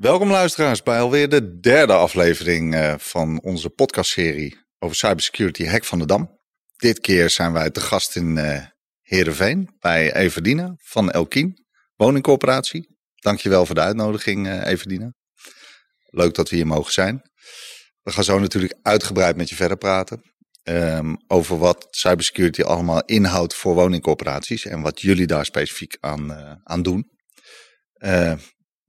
Welkom luisteraars bij alweer de derde aflevering uh, van onze podcastserie over cybersecurity Hack van de Dam. Dit keer zijn wij te gast in uh, Heerenveen bij Everdina van Elkien, woningcorporatie. Dankjewel voor de uitnodiging uh, Everdina. Leuk dat we hier mogen zijn. We gaan zo natuurlijk uitgebreid met je verder praten. Um, over wat cybersecurity allemaal inhoudt voor woningcorporaties en wat jullie daar specifiek aan, uh, doen.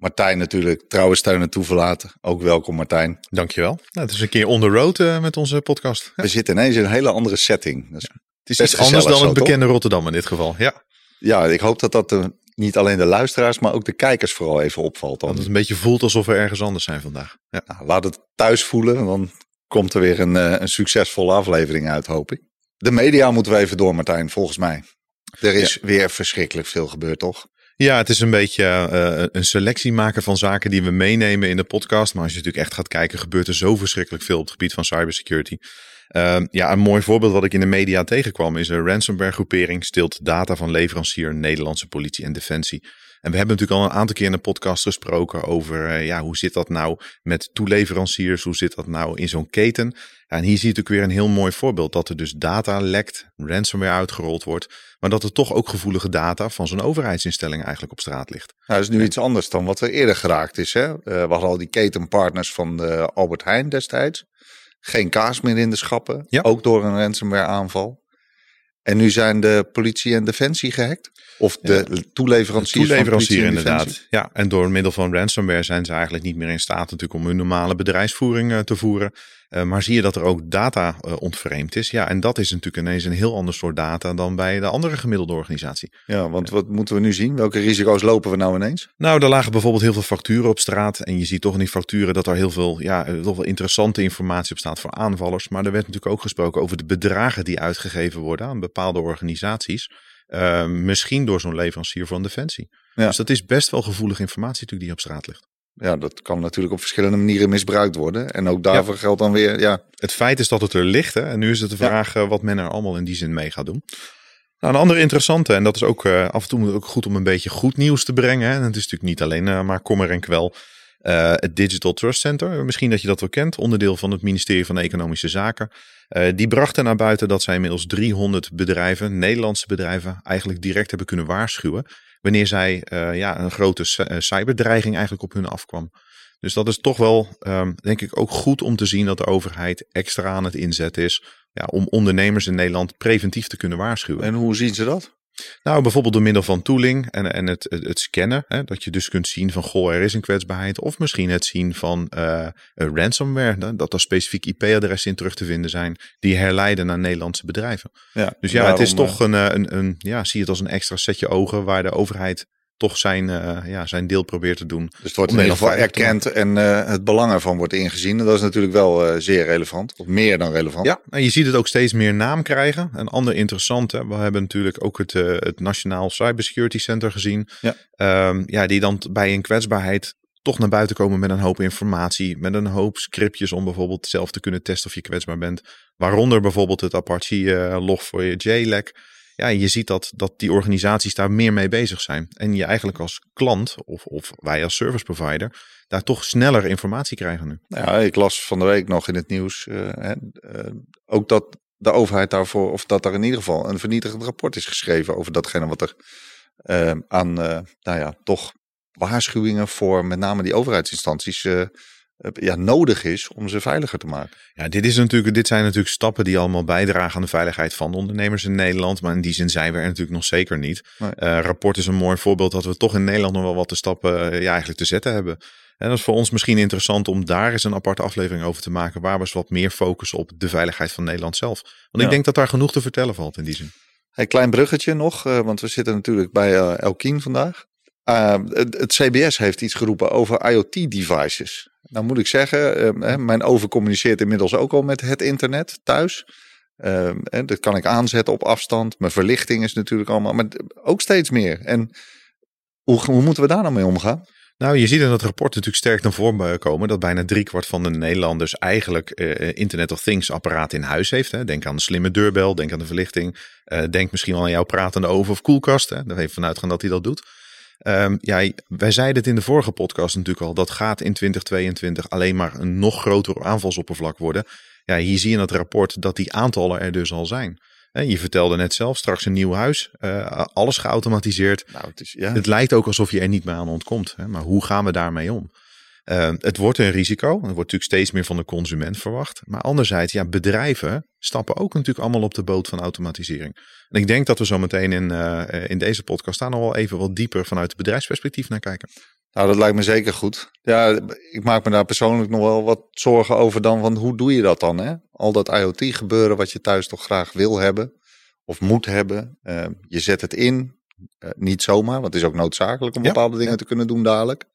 Martijn natuurlijk, trouwe steun en toeverlaten. Ook welkom Martijn. Dankjewel. Nou, het is een keer on the road uh, met onze podcast. We zitten ineens in een hele andere setting. Ja. Het is iets anders dan het bekende toch? Rotterdam in dit geval. Ja, ja ik hoop dat dat de, niet alleen de luisteraars, maar ook de kijkers vooral even opvalt. Dan. Dat het een beetje voelt alsof we ergens anders zijn vandaag. Ja. Nou, laat het thuis voelen, dan komt er weer een, een succesvolle aflevering uit, hoop ik. De media moeten we even door, Martijn, volgens mij. Er is ja. weer verschrikkelijk veel gebeurd, toch? Ja, het is een beetje uh, een selectie maken van zaken die we meenemen in de podcast. Maar als je natuurlijk echt gaat kijken, gebeurt er zo verschrikkelijk veel op het gebied van cybersecurity. Uh, ja, een mooi voorbeeld wat ik in de media tegenkwam is een ransomware groepering stilt data van leverancier Nederlandse politie en defensie. En we hebben natuurlijk al een aantal keer in de podcast gesproken over uh, ja, hoe zit dat nou met toeleveranciers, hoe zit dat nou in zo'n keten. En hier zie je natuurlijk weer een heel mooi voorbeeld dat er dus data lekt, ransomware uitgerold wordt, maar dat er toch ook gevoelige data van zo'n overheidsinstelling eigenlijk op straat ligt. Nou, dat is nu iets anders dan wat er eerder geraakt is. Hè? Uh, we hadden al die ketenpartners van de Albert Heijn destijds. Geen kaas meer in de schappen, ja. ook door een ransomware aanval. En nu zijn de politie en defensie gehackt? Of de ja. toeleveranciers de toeleverancier inderdaad. Ja, en door middel van ransomware zijn ze eigenlijk niet meer in staat natuurlijk om hun normale bedrijfsvoering uh, te voeren. Uh, maar zie je dat er ook data uh, ontvreemd is. Ja, en dat is natuurlijk ineens een heel ander soort data dan bij de andere gemiddelde organisatie. Ja, want wat moeten we nu zien? Welke risico's lopen we nou ineens? Nou, er lagen bijvoorbeeld heel veel facturen op straat. En je ziet toch in die facturen dat er heel veel, ja, toch wel interessante informatie op staat voor aanvallers. Maar er werd natuurlijk ook gesproken over de bedragen die uitgegeven worden aan bepaalde organisaties. Uh, misschien door zo'n leverancier van Defensie. Ja. Dus dat is best wel gevoelige informatie natuurlijk die op straat ligt. Ja, dat kan natuurlijk op verschillende manieren misbruikt worden. En ook daarvoor ja. geldt dan weer, ja. Het feit is dat het er ligt. Hè? En nu is het de vraag ja. wat men er allemaal in die zin mee gaat doen. Nou, een andere interessante, en dat is ook uh, af en toe ook goed om een beetje goed nieuws te brengen. Hè? En het is natuurlijk niet alleen uh, maar kommer en kwel. Uh, het Digital Trust Center, misschien dat je dat wel kent, onderdeel van het ministerie van Economische Zaken. Die brachten naar buiten dat zij inmiddels 300 bedrijven, Nederlandse bedrijven, eigenlijk direct hebben kunnen waarschuwen. Wanneer zij uh, ja, een grote cyberdreiging eigenlijk op hun afkwam. Dus dat is toch wel, um, denk ik, ook goed om te zien dat de overheid extra aan het inzetten is. Ja, om ondernemers in Nederland preventief te kunnen waarschuwen. En hoe zien ze dat? Nou, bijvoorbeeld door middel van tooling en, en het, het, het scannen. Hè, dat je dus kunt zien van, goh, er is een kwetsbaarheid. Of misschien het zien van uh, een ransomware. Dat er specifiek IP-adressen in terug te vinden zijn. Die herleiden naar Nederlandse bedrijven. Ja, dus ja, daarom, het is toch een, een, een, ja, zie het als een extra setje ogen waar de overheid toch zijn, uh, ja, zijn deel probeert te doen. Dus het wordt in ieder geval erkend en uh, het belang ervan wordt ingezien. En dat is natuurlijk wel uh, zeer relevant, of meer dan relevant. Ja, en je ziet het ook steeds meer naam krijgen. Een ander interessante, we hebben natuurlijk ook het, het Nationaal Cybersecurity Center gezien. Ja. Um, ja, die dan bij een kwetsbaarheid toch naar buiten komen met een hoop informatie, met een hoop scriptjes om bijvoorbeeld zelf te kunnen testen of je kwetsbaar bent. Waaronder bijvoorbeeld het Apache log voor je JLAC ja, je ziet dat, dat die organisaties daar meer mee bezig zijn. En je eigenlijk als klant of, of wij als service provider daar toch sneller informatie krijgen nu. Ja, ik las van de week nog in het nieuws uh, uh, ook dat de overheid daarvoor, of dat er in ieder geval een vernietigend rapport is geschreven over datgene wat er uh, aan, nou ja, toch waarschuwingen voor met name die overheidsinstanties ja, nodig is om ze veiliger te maken. Ja, dit, is natuurlijk, dit zijn natuurlijk stappen die allemaal bijdragen aan de veiligheid van ondernemers in Nederland. Maar in die zin zijn we er natuurlijk nog zeker niet. Nee. Uh, rapport is een mooi voorbeeld dat we toch in Nederland nog wel wat te stappen uh, ja, eigenlijk te zetten hebben. En dat is voor ons misschien interessant om daar eens een aparte aflevering over te maken. Waar we eens wat meer focussen op de veiligheid van Nederland zelf. Want ja. ik denk dat daar genoeg te vertellen valt in die zin. Hey, klein bruggetje nog, want we zitten natuurlijk bij Elkien vandaag. Uh, het, het, CBS heeft iets geroepen over IoT-devices. Nou moet ik zeggen, uh, mijn oven communiceert inmiddels ook al met het internet thuis. Uh, dat kan ik aanzetten op afstand. Mijn verlichting is natuurlijk allemaal, maar ook steeds meer. En hoe, moeten we daar nou mee omgaan? Nou, je ziet in dat rapport natuurlijk sterk naar voren komen dat bijna driekwart van de Nederlanders eigenlijk uh, Internet of Things apparaat in huis heeft. Hè. Denk aan de slimme deurbel, denk aan de verlichting. Uh, denk misschien wel aan jouw pratende oven of koelkast. Hè. Daar even vanuit gaan dat hij dat doet. Um, ja, wij zeiden het in de vorige podcast natuurlijk al. Dat gaat in 2022 alleen maar een nog groter aanvalsoppervlak worden. Ja, hier zie je in het rapport dat die aantallen er dus al zijn. Je vertelde net zelf, straks een nieuw huis, uh, alles geautomatiseerd. Nou, het, is, ja. het lijkt ook alsof je er niet meer aan ontkomt. Hè? Maar hoe gaan we daarmee om? Uh, het wordt een risico. Er wordt natuurlijk steeds meer van de consument verwacht. Maar anderzijds, ja, bedrijven stappen ook natuurlijk allemaal op de boot van automatisering. En ik denk dat we zo meteen in, uh, in deze podcast daar nog wel even wat dieper vanuit het bedrijfsperspectief naar kijken. Nou, dat lijkt me zeker goed. Ja, ik maak me daar persoonlijk nog wel wat zorgen over dan. Want hoe doe je dat dan? Hè? Al dat IoT gebeuren wat je thuis toch graag wil hebben of moet hebben. Uh, je zet het in, uh, niet zomaar, want het is ook noodzakelijk om bepaalde dingen te kunnen doen dadelijk.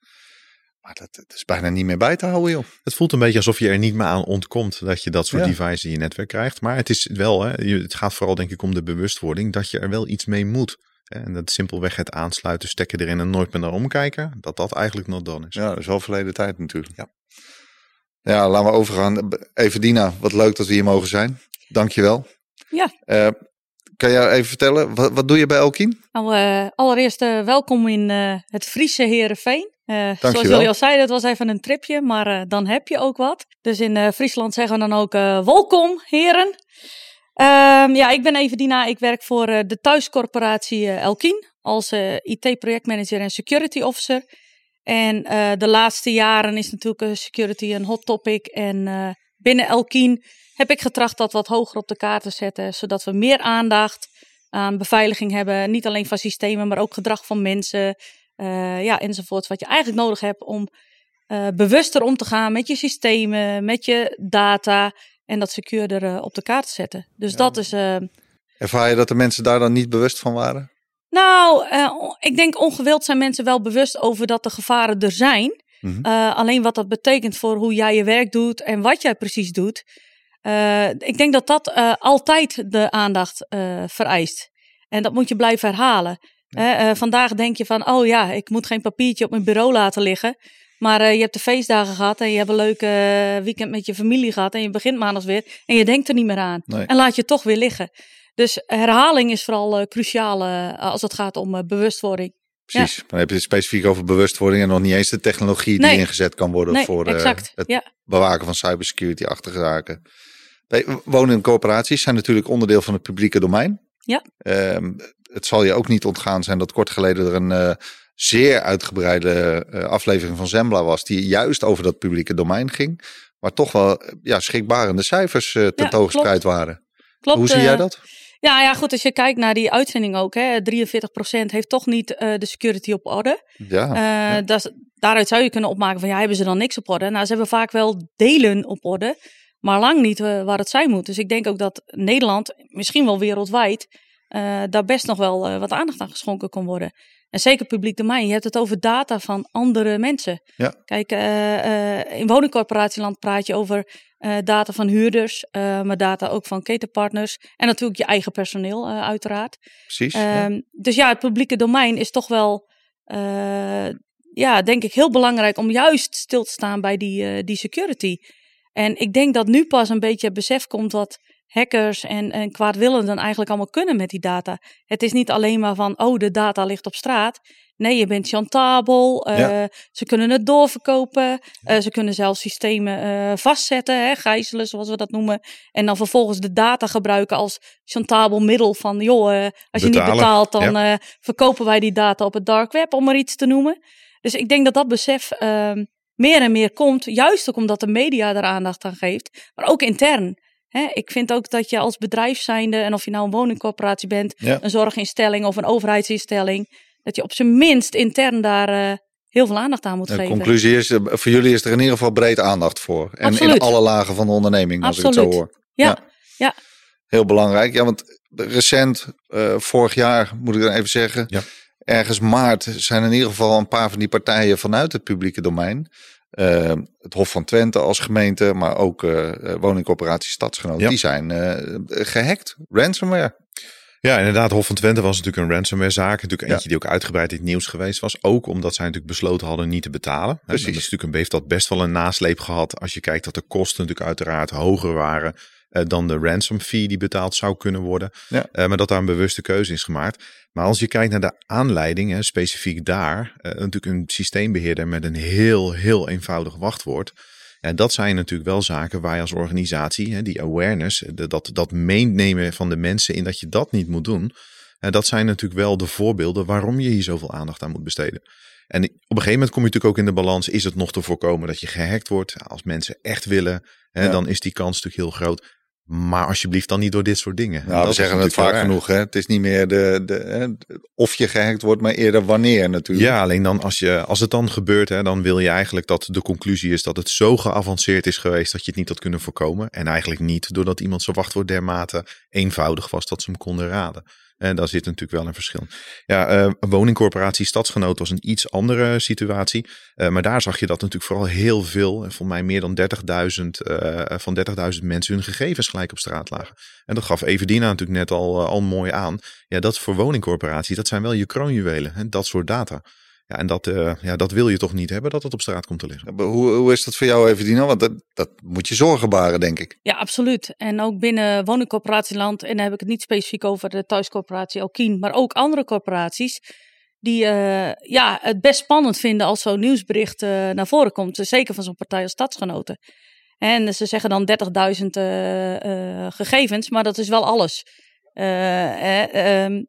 Maar dat, dat, is bijna niet meer bij te houden, joh. Het voelt een beetje alsof je er niet meer aan ontkomt dat je dat soort ja. devices in je netwerk krijgt. Maar het is wel, hè, het gaat vooral denk ik om de bewustwording dat je er wel iets mee moet. En dat simpelweg het aansluiten, stekken erin en nooit meer naar omkijken, dat dat eigenlijk nog dan is. Ja, dat is wel verleden tijd natuurlijk. Ja, ja laten we overgaan. Even Dina, wat leuk dat we hier mogen zijn. Dankjewel. Ja. Uh, kan jij even vertellen, wat, wat doe je bij Elkien? Nou, uh, allereerst uh, welkom in het Friese Herenveen. Zoals jullie al zeiden, het was even een tripje, maar dan heb je ook wat. Dus in Friesland zeggen we dan ook welkom, heren. Um, ja, ik ben Everdina. Ik werk voor uh, de thuiscorporatie uh, Elkien als uh, IT-projectmanager en security officer. En de laatste jaren is natuurlijk security een hot topic. En binnen Elkien heb ik getracht dat wat hoger op de kaart te zetten, zodat we meer aandacht aan beveiliging hebben. Niet alleen van systemen, maar ook gedrag van mensen, ja, enzovoort. Wat je eigenlijk nodig hebt om bewuster om te gaan met je systemen, met je data en dat secuurder uh, op de kaart zetten. Dus ja. dat is. Ervaar je dat de mensen daar dan niet bewust van waren? Nou, ik denk ongewild zijn mensen wel bewust over dat de gevaren er zijn. Mm -hmm. alleen wat dat betekent voor hoe jij je werk doet en wat jij precies doet. ik denk dat dat altijd de aandacht vereist. En dat moet je blijven herhalen. Ja. vandaag denk je van, oh ja, ik moet geen papiertje op mijn bureau laten liggen. Maar uh, je hebt de feestdagen gehad en je hebt een leuke uh, weekend met je familie gehad. En je begint maandags weer en je denkt er niet meer aan. Nee. En laat je toch weer liggen. Dus herhaling is vooral cruciaal als het gaat om bewustwording. Precies, ja. dan heb je het specifiek over bewustwording en nog niet eens de technologie die nee. ingezet kan worden nee, voor het ja. bewaken van cybersecurity-achtige zaken. Woningcorporaties zijn natuurlijk onderdeel van het publieke domein. Ja. Ehm, het zal je ook niet ontgaan zijn dat kort geleden er een zeer uitgebreide uh, aflevering van Zembla was, die juist over dat publieke domein ging, maar toch wel ja, schrikbarende cijfers uh, tentoongespreid ja, waren. Klopt, Hoe zie jij dat? Ja, ja, goed, als je kijkt naar die uitzending ook, hè, 43% heeft toch niet uh, de security op orde. Ja, ja. Dat, daaruit zou je kunnen opmaken van ja, hebben ze dan niks op orde? Nou, ze hebben vaak wel delen op orde, maar lang niet waar het zijn moet. Dus ik denk ook dat Nederland, misschien wel wereldwijd, daar best nog wel wat aandacht aan geschonken kan worden. En zeker publiek domein. Je hebt het over data van andere mensen. Ja. Kijk, uh, uh, in woningcorporatieland praat je over data van huurders, maar data ook van ketenpartners. En natuurlijk je eigen personeel, uiteraard. Precies. Ja. Ehm, dus ja, het publieke domein is toch wel, ja, denk ik, heel belangrijk om juist stil te staan bij die, die security. En ik denk dat nu pas een beetje het besef komt wat hackers en, en kwaadwillenden eigenlijk allemaal kunnen met die data. Het is niet alleen maar van, oh, de data ligt op straat. Nee, je bent chantabel. Uh, ja. Ze kunnen het doorverkopen. Uh, ze kunnen zelfs systemen uh, vastzetten, hè, gijzelen zoals we dat noemen. En dan vervolgens de data gebruiken als chantabel middel van, joh, als je Betalen. niet betaalt, dan Ja. verkopen wij die data op het dark web, om maar iets te noemen. Dus ik denk dat dat besef ehm, meer en meer komt, juist ook omdat de media daar aandacht aan geeft, maar ook intern. Hè, ik vind ook dat je als bedrijf zijnde, en of je nou een woningcorporatie bent, Ja. een zorginstelling of een overheidsinstelling, dat je op zijn minst intern daar eh, heel veel aandacht aan moet De geven. conclusie is, eh, voor jullie is er in ieder geval breed aandacht voor. En in Absoluut. alle lagen van de onderneming, als ik het Absoluut. zo hoor. Ja, Ja. ja. Heel belangrijk. Ja, want recent, eh, vorig jaar moet ik dan even zeggen, Ja. ergens maart zijn in ieder geval een paar van die partijen vanuit het publieke domein. Eh, het Hof van Twente als gemeente, maar ook eh eh, woningcorporatie Stadsgenoot, Ja. die zijn eh, gehackt. Ransomware. Ja, inderdaad. Hof van Twente was natuurlijk een ransomware zaak. Natuurlijk Ja. eentje die ook uitgebreid in het nieuws geweest was. Ook omdat zij natuurlijk besloten hadden niet te betalen. Precies. Dat is natuurlijk een, heeft dat best wel een nasleep gehad. Als je kijkt dat de kosten natuurlijk uiteraard hoger waren. Dan de ransom fee die betaald zou kunnen worden. maar dat daar een bewuste keuze is gemaakt. Maar als je kijkt naar de aanleiding, hè, specifiek daar, natuurlijk een systeembeheerder met een heel, heel eenvoudig wachtwoord. En dat zijn natuurlijk wel zaken waar je als organisatie, hè, die awareness, dat, dat meenemen van de mensen in dat je dat niet moet doen. En dat zijn natuurlijk wel de voorbeelden waarom je hier zoveel aandacht aan moet besteden. En op een gegeven moment kom je natuurlijk ook in de balans. Is het nog te voorkomen dat je gehackt wordt? Als mensen echt willen, hè, dan is die kans natuurlijk heel groot. Maar alsjeblieft dan niet door dit soort dingen. Nou, we zeggen het vaak genoeg. Hè? Het is niet meer de, de, of je gehackt wordt, maar eerder wanneer natuurlijk. Ja, alleen dan als, je, als het dan gebeurt, hè, dan wil je eigenlijk dat de conclusie is dat het zo geavanceerd is geweest dat je het niet had kunnen voorkomen. En eigenlijk niet doordat iemand zijn wachtwoord dermate eenvoudig was dat ze hem konden raden. En daar zit natuurlijk wel een verschil. Ja, uh, woningcorporatie Stadsgenoot was een iets andere situatie. Uh, maar daar zag je dat natuurlijk vooral heel veel, volgens mij meer dan 30.000 uh, van 30.000 mensen hun gegevens gelijk op straat lagen. En dat gaf Evedina natuurlijk net al, al mooi aan. Ja, dat voor woningcorporatie, dat zijn wel je kroonjuwelen, hè, dat soort data. Ja, en dat, uh, ja, dat wil je toch niet hebben, dat het op straat komt te liggen. Hoe, hoe is dat voor jou, Evedina? Want dat, dat moet je zorgen baren, denk ik. Ja, absoluut. En ook binnen woningcorporatieland, en dan heb ik het niet specifiek over de thuiscorporatie Alkien, maar ook andere corporaties, die uh, ja, het best spannend vinden als zo'n nieuwsbericht uh, naar voren komt. Zeker van zo'n partij als Stadsgenoten. En ze zeggen dan 30.000 gegevens, maar dat is wel alles. Um,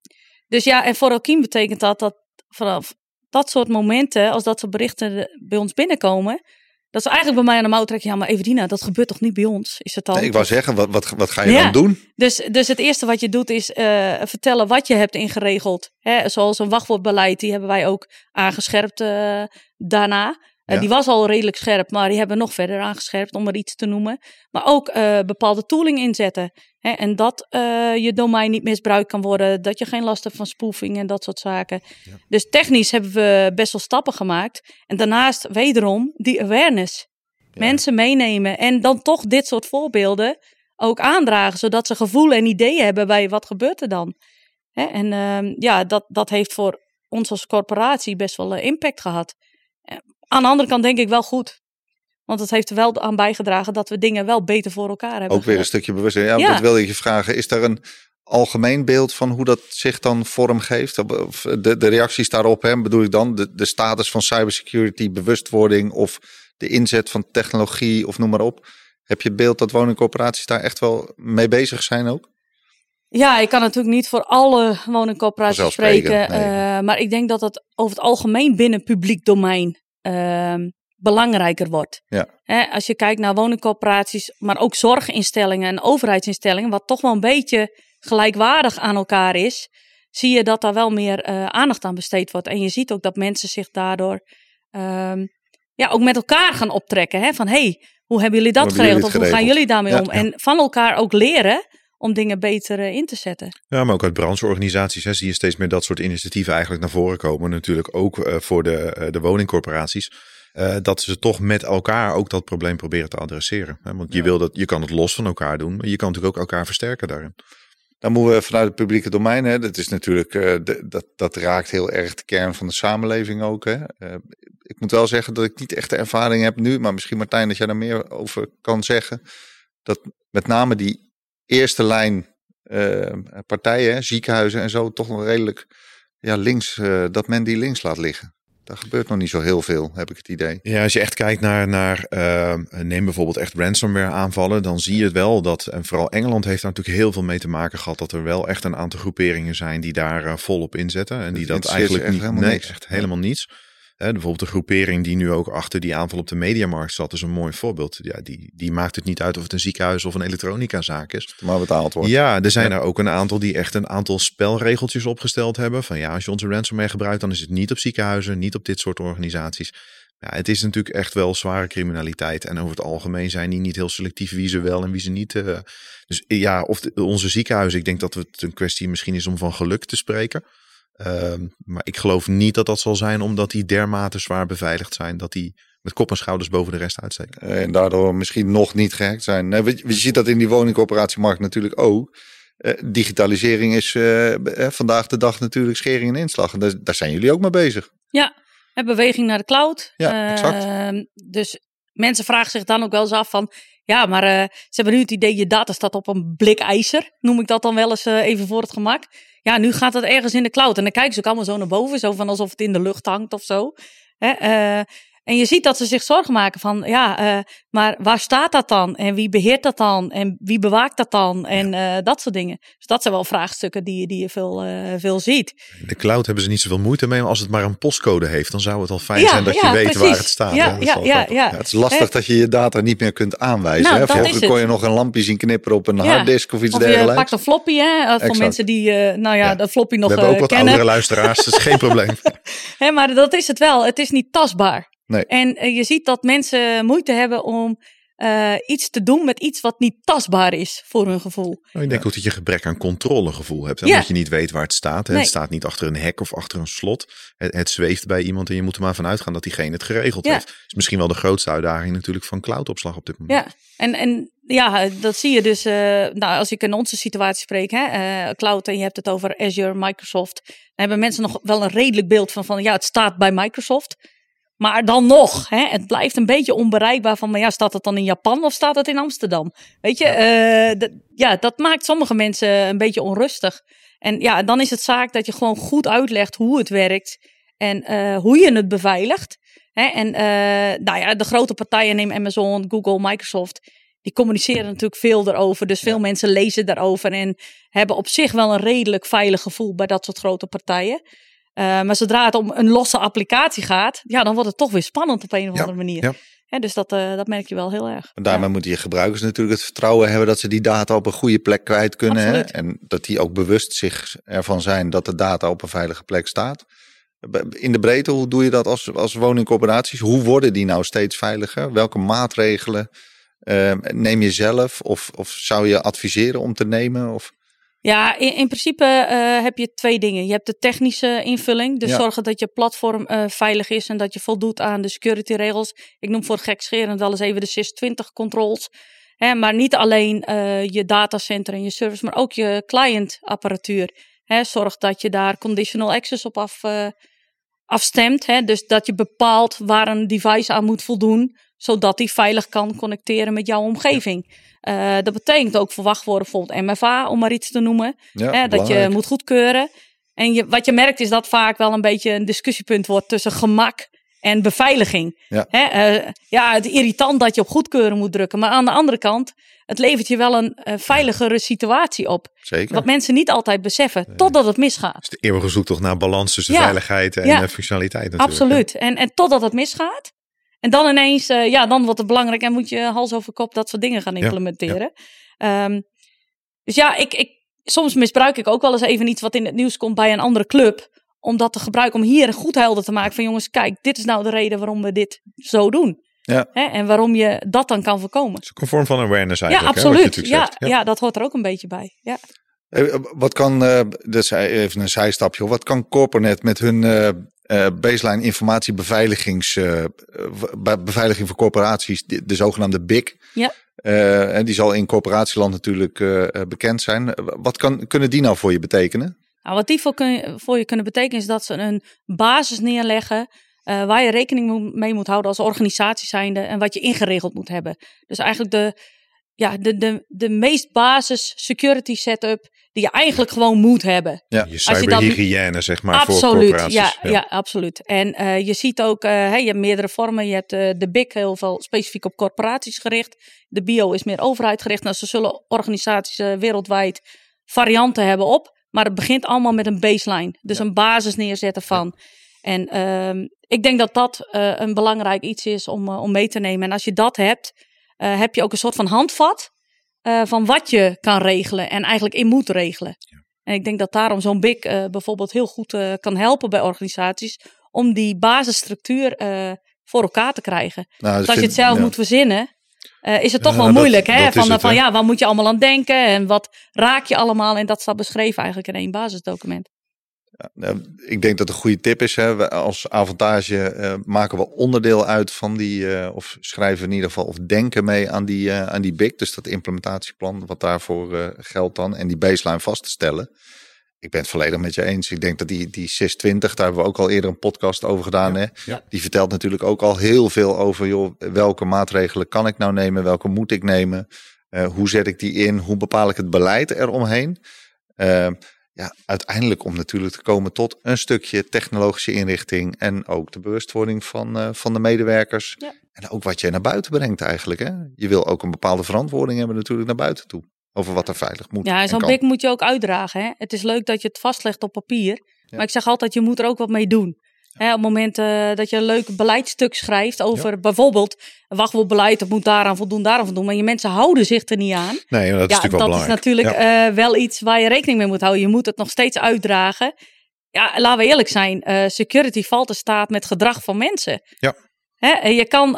dus ja, en voor Alkien betekent dat dat vanaf dat soort momenten, als dat soort berichten bij ons binnenkomen, dat is eigenlijk bij mij aan de mouw trekken. Ja, maar Evedina, dat gebeurt toch niet bij ons? Is het al? Nee, ik wou zeggen, wat, wat, wat ga je dan doen? Dus, dus het eerste wat je doet is uh, vertellen wat je hebt ingeregeld. Hè, zoals een wachtwoordbeleid, die hebben wij ook aangescherpt uh, daarna. Uh, Die was al redelijk scherp, maar die hebben we nog verder aangescherpt om er iets te noemen. Maar ook bepaalde tooling inzetten. Hè, en dat uh, je domein niet misbruikt kan worden, dat je geen last hebt van spoofing en dat soort zaken. Dus technisch hebben we best wel stappen gemaakt. En daarnaast wederom die awareness. Mensen meenemen en dan toch dit soort voorbeelden ook aandragen, zodat ze gevoel en ideeën hebben bij wat gebeurt er dan. Hè, en uh, ja, dat, dat heeft voor ons als corporatie best wel impact gehad. Aan de andere kant denk ik wel goed. Want het heeft er wel aan bijgedragen dat we dingen wel beter voor elkaar hebben. Ook weer een stukje bewustzijn. Ja, ja. dat wil ik je vragen. Is er een algemeen beeld van hoe dat zich dan vormgeeft? De, de reacties daarop, hè, bedoel ik dan? De, de status van cybersecurity, bewustwording of de inzet van technologie of noem maar op. Heb je beeld dat woningcorporaties daar echt wel mee bezig zijn ook? Ja, ik kan natuurlijk niet voor alle woningcorporaties spreken. Uh, maar ik denk dat het over het algemeen binnen publiek domein uh, belangrijker wordt. Ja. als je kijkt naar woningcorporaties, maar ook zorginstellingen en overheidsinstellingen, wat toch wel een beetje gelijkwaardig aan elkaar is, zie je dat daar wel meer uh, aandacht aan besteed wordt. En je ziet ook dat mensen zich daardoor uh, ja, ook met elkaar gaan optrekken. Hè? Van hey, hoe hebben jullie dat geregeld? Of hoe gaan jullie daarmee om? En van elkaar ook leren om dingen beter uh, in te zetten. Ja, maar ook uit brancheorganisaties hè, zie je steeds meer dat soort initiatieven eigenlijk naar voren komen. Natuurlijk ook uh, voor de, de woningcorporaties. Uh, dat ze toch met elkaar ook dat probleem proberen te adresseren. Want je, wil dat, je kan het los van elkaar doen, maar je kan natuurlijk ook elkaar versterken daarin. Dan moeten we vanuit het publieke domein, hè, dat is natuurlijk, uh, de, dat, dat raakt heel erg de kern van de samenleving ook. Hè. Uh, ik moet wel zeggen dat ik niet echt de ervaring heb nu, maar misschien Martijn dat jij daar meer over kan zeggen. Dat met name die eerste lijn partijen, ziekenhuizen en zo, toch nog redelijk ja, links, dat men die links laat liggen. Daar gebeurt nog niet zo heel veel, heb ik het idee. Ja, als je echt kijkt naar, naar uh, neem bijvoorbeeld echt ransomware aanvallen, dan zie je wel dat, en vooral Engeland heeft daar natuurlijk heel veel mee te maken gehad, dat er wel echt een aantal groeperingen zijn die daar volop inzetten. En die dat, eigenlijk niet, nee, niks. echt helemaal niets bijvoorbeeld de groepering die nu ook achter die aanval op de mediamarkt zat, is een mooi voorbeeld. Ja, die, die maakt het niet uit of het een ziekenhuis of een elektronicazaak is. Maar betaald wordt. Ja, er zijn er ook een aantal die echt een aantal spelregeltjes opgesteld hebben. Van ja, als je onze ransomware gebruikt, dan is het niet op ziekenhuizen, niet op dit soort organisaties. Ja, het is natuurlijk echt wel zware criminaliteit. En over het algemeen zijn die niet heel selectief wie ze wel en wie ze niet. Uh, dus ja, of onze ziekenhuizen, ik denk dat het een kwestie misschien is om van geluk te spreken. Ehm, maar ik geloof niet dat dat zal zijn omdat die dermate zwaar beveiligd zijn dat die met kop en schouders boven de rest uitsteken. En daardoor misschien nog niet gehackt zijn. Je ziet dat in die woningcorporatiemarkt natuurlijk ook. Uh, digitalisering is uh, vandaag de dag natuurlijk schering en inslag. En daar, daar, zijn jullie ook mee bezig. Ja, beweging naar de cloud. Ja, exact. Uh, dus mensen vragen zich dan ook wel eens af van... Ja, maar ze hebben nu het idee, je data staat op een blik ijzer. Noem ik dat dan wel eens even voor het gemak. Ja, nu gaat het ergens in de cloud. En dan kijken ze ook allemaal zo naar boven. Zo van alsof het in de lucht hangt of zo. Hè? En je ziet dat ze zich zorgen maken van, ja, uh, maar waar staat dat dan? En wie beheert dat dan? En wie bewaakt dat dan? En uh, dat soort dingen. Dus dat zijn wel vraagstukken die, die je veel, uh, veel ziet. De cloud hebben ze niet zoveel moeite mee, maar als het maar een postcode heeft, dan zou het al fijn zijn dat je weet waar het staat. Ja, ja, ja, ja, Het is lastig dat je je data niet meer kunt aanwijzen. Nou, hè? Vroeger kon je nog een lampje zien knipperen op een harddisk of iets of dergelijks. je pakt een floppy, hè, voor mensen die, nou ja, de floppy nog kennen. We hebben ook wat oudere luisteraars, dat is geen probleem. Hè, maar dat is het wel. Het is niet tastbaar. Nee. En eh, je ziet dat mensen moeite hebben om uh, iets te doen met iets wat niet tastbaar is voor hun gevoel. Nou, ik denk ook dat je gebrek aan controlegevoel hebt. En Dat je niet weet waar het staat. Het staat niet achter een hek of achter een slot. Het, het, zweeft bij iemand en je moet er maar vanuit gaan dat diegene het geregeld heeft. Dat is misschien wel de grootste uitdaging natuurlijk van cloudopslag op dit moment. Ja, en, en ja, dat zie je dus. Uh, nou, als ik in onze situatie spreek, hè, uh, cloud en je hebt het over Azure, Microsoft. Dan hebben mensen nog wel een redelijk beeld van, van ja, het staat bij Microsoft. Maar dan nog, hè, het blijft een beetje onbereikbaar van, maar ja, staat het dan in Japan of staat het in Amsterdam? Weet je, ja, uh, ja dat maakt sommige mensen een beetje onrustig. En ja, dan is het zaak dat je gewoon goed uitlegt hoe het werkt en uh, hoe je het beveiligt. Hè? En uh, nou ja, de grote partijen, neem Amazon, Google, Microsoft, die communiceren natuurlijk veel erover. Dus veel mensen lezen daarover en hebben op zich wel een redelijk veilig gevoel bij dat soort grote partijen. Uh, maar zodra het om een losse applicatie gaat, ja, dan wordt het toch weer spannend op een of andere manier. Ja. dus dat, uh, dat merk je wel heel erg. En daarmee moeten je gebruikers natuurlijk het vertrouwen hebben dat ze die data op een goede plek kwijt kunnen. Hè? En dat die ook bewust zich ervan zijn dat de data op een veilige plek staat. In de breedte, hoe doe je dat als, als woningcorporaties? Hoe worden die nou steeds veiliger? Welke maatregelen uh, neem je zelf? Of, of zou je adviseren om te nemen? Of? Ja, in, in principe uh, heb je twee dingen. Je hebt de technische invulling, dus zorgen dat je platform uh, veilig is en dat je voldoet aan de security regels. Ik noem voor gekscherend wel eens even de SIS-20 controls. Hè, maar niet alleen uh, je datacenter en je service, maar ook je client apparatuur. Hè, zorg dat je daar conditional access op af, afstemt. Hè, dus dat je bepaalt waar een device aan moet voldoen, zodat die veilig kan connecteren met jouw omgeving. Uh, dat betekent ook voor wachtwoorden bijvoorbeeld MFA, om maar iets te noemen. Ja, hè, dat je moet goedkeuren. En je, wat je merkt is dat vaak wel een beetje een discussiepunt wordt tussen gemak en beveiliging. Ja. Hè, uh, ja, het is irritant dat je op goedkeuren moet drukken. Maar aan de andere kant, het levert je wel een uh, veiligere situatie op. Zeker. Wat mensen niet altijd beseffen, totdat het misgaat. Het is de eeuwige zoektocht naar balans tussen veiligheid en functionaliteit natuurlijk. Absoluut. En, en totdat het misgaat. En dan ineens, uh, ja, dan wordt het belangrijk en moet je hals over kop dat soort dingen gaan implementeren. Ja, um, dus ja, ik, ik, soms misbruik ik ook wel eens even iets wat in het nieuws komt bij een andere club. Om dat te gebruiken, om hier goed helder te maken van jongens, kijk, dit is nou de reden waarom we dit zo doen. Ja. Hè, en waarom je dat dan kan voorkomen. Het is ook een vorm van awareness eigenlijk. Ja, absoluut. Hè, ja, ja. ja, dat hoort er ook een beetje bij. Ja. Wat kan, uh, dus even een zijstapje, wat kan Corporate met hun uh, uh, baseline informatiebeveiligings, uh, beveiliging voor corporaties, de, de zogenaamde BIC. Ja. Uh, en die zal in corporatieland natuurlijk bekend zijn. Wat kan, kunnen die nou voor je betekenen? Nou, wat die voor, kun, voor je kunnen betekenen is dat ze een basis neerleggen waar je rekening mee moet houden als organisatie zijnde en wat je ingeregeld moet hebben. Dus eigenlijk de, ja, de, de, de meest basis security setup die je eigenlijk gewoon moet hebben. Ja, je cyberhygiëne zeg maar absoluut, voor corporaties. Ja, ja. ja absoluut. En uh, je ziet ook, uh, hey, je hebt meerdere vormen. Je hebt uh, de BIC heel veel specifiek op corporaties gericht. De bio is meer overheid gericht. Nou, ze zullen organisaties wereldwijd varianten hebben op. Maar het begint allemaal met een baseline. Dus een basis neerzetten van. En ehm, ik denk dat dat een belangrijk iets is om, om mee te nemen. En als je dat hebt, uh, heb je ook een soort van handvat uh, van wat je kan regelen en eigenlijk in moet regelen. Ja. En ik denk dat daarom zo'n BIC uh, bijvoorbeeld heel goed kan helpen bij organisaties om die basisstructuur voor elkaar te krijgen. Nou, dus als je het zelf moet verzinnen, is het toch wel moeilijk. hè? van, van ja, waar moet je allemaal aan denken en wat raak je allemaal? En dat staat beschreven eigenlijk in één basisdocument. Nou, ik denk dat een goede tip is. Hè. Als avantage uh, maken we onderdeel uit van die, uh, of schrijven in ieder geval, of denken mee aan die, uh, aan die BIC. Dus dat implementatieplan, wat daarvoor geldt dan. En die baseline vast te stellen. ik ben het volledig met je eens. Ik denk dat die, die 620, daar hebben we ook al eerder een podcast over gedaan. hè? Die vertelt natuurlijk ook al heel veel over joh, welke maatregelen kan ik nou nemen, welke moet ik nemen. Hoe zet ik die in? Hoe bepaal ik het beleid eromheen? Uh, ja, uiteindelijk om natuurlijk te komen tot een stukje technologische inrichting en ook de bewustwording van, uh, van de medewerkers. Ja. En ook wat je naar buiten brengt eigenlijk. Hè? Je wil ook een bepaalde verantwoording hebben natuurlijk naar buiten toe. Over wat er veilig moet. Ja, zo'n blik moet je ook uitdragen. Hè? Het is leuk dat je het vastlegt op papier. Maar ik zeg altijd, je moet er ook wat mee doen. Hè, op het moment uh, dat je een leuk beleidstuk schrijft over ja. bijvoorbeeld wachtwoordbeleid, dat moet daaraan voldoen, daaraan voldoen. Maar je mensen houden zich er niet aan. Nee, dat is ja, natuurlijk wel Dat is natuurlijk uh, wel iets waar je rekening mee moet houden. Je moet het nog steeds uitdragen. Ja, laten we eerlijk zijn. Uh, security valt in staat met gedrag van mensen. Ja. Hè, je kan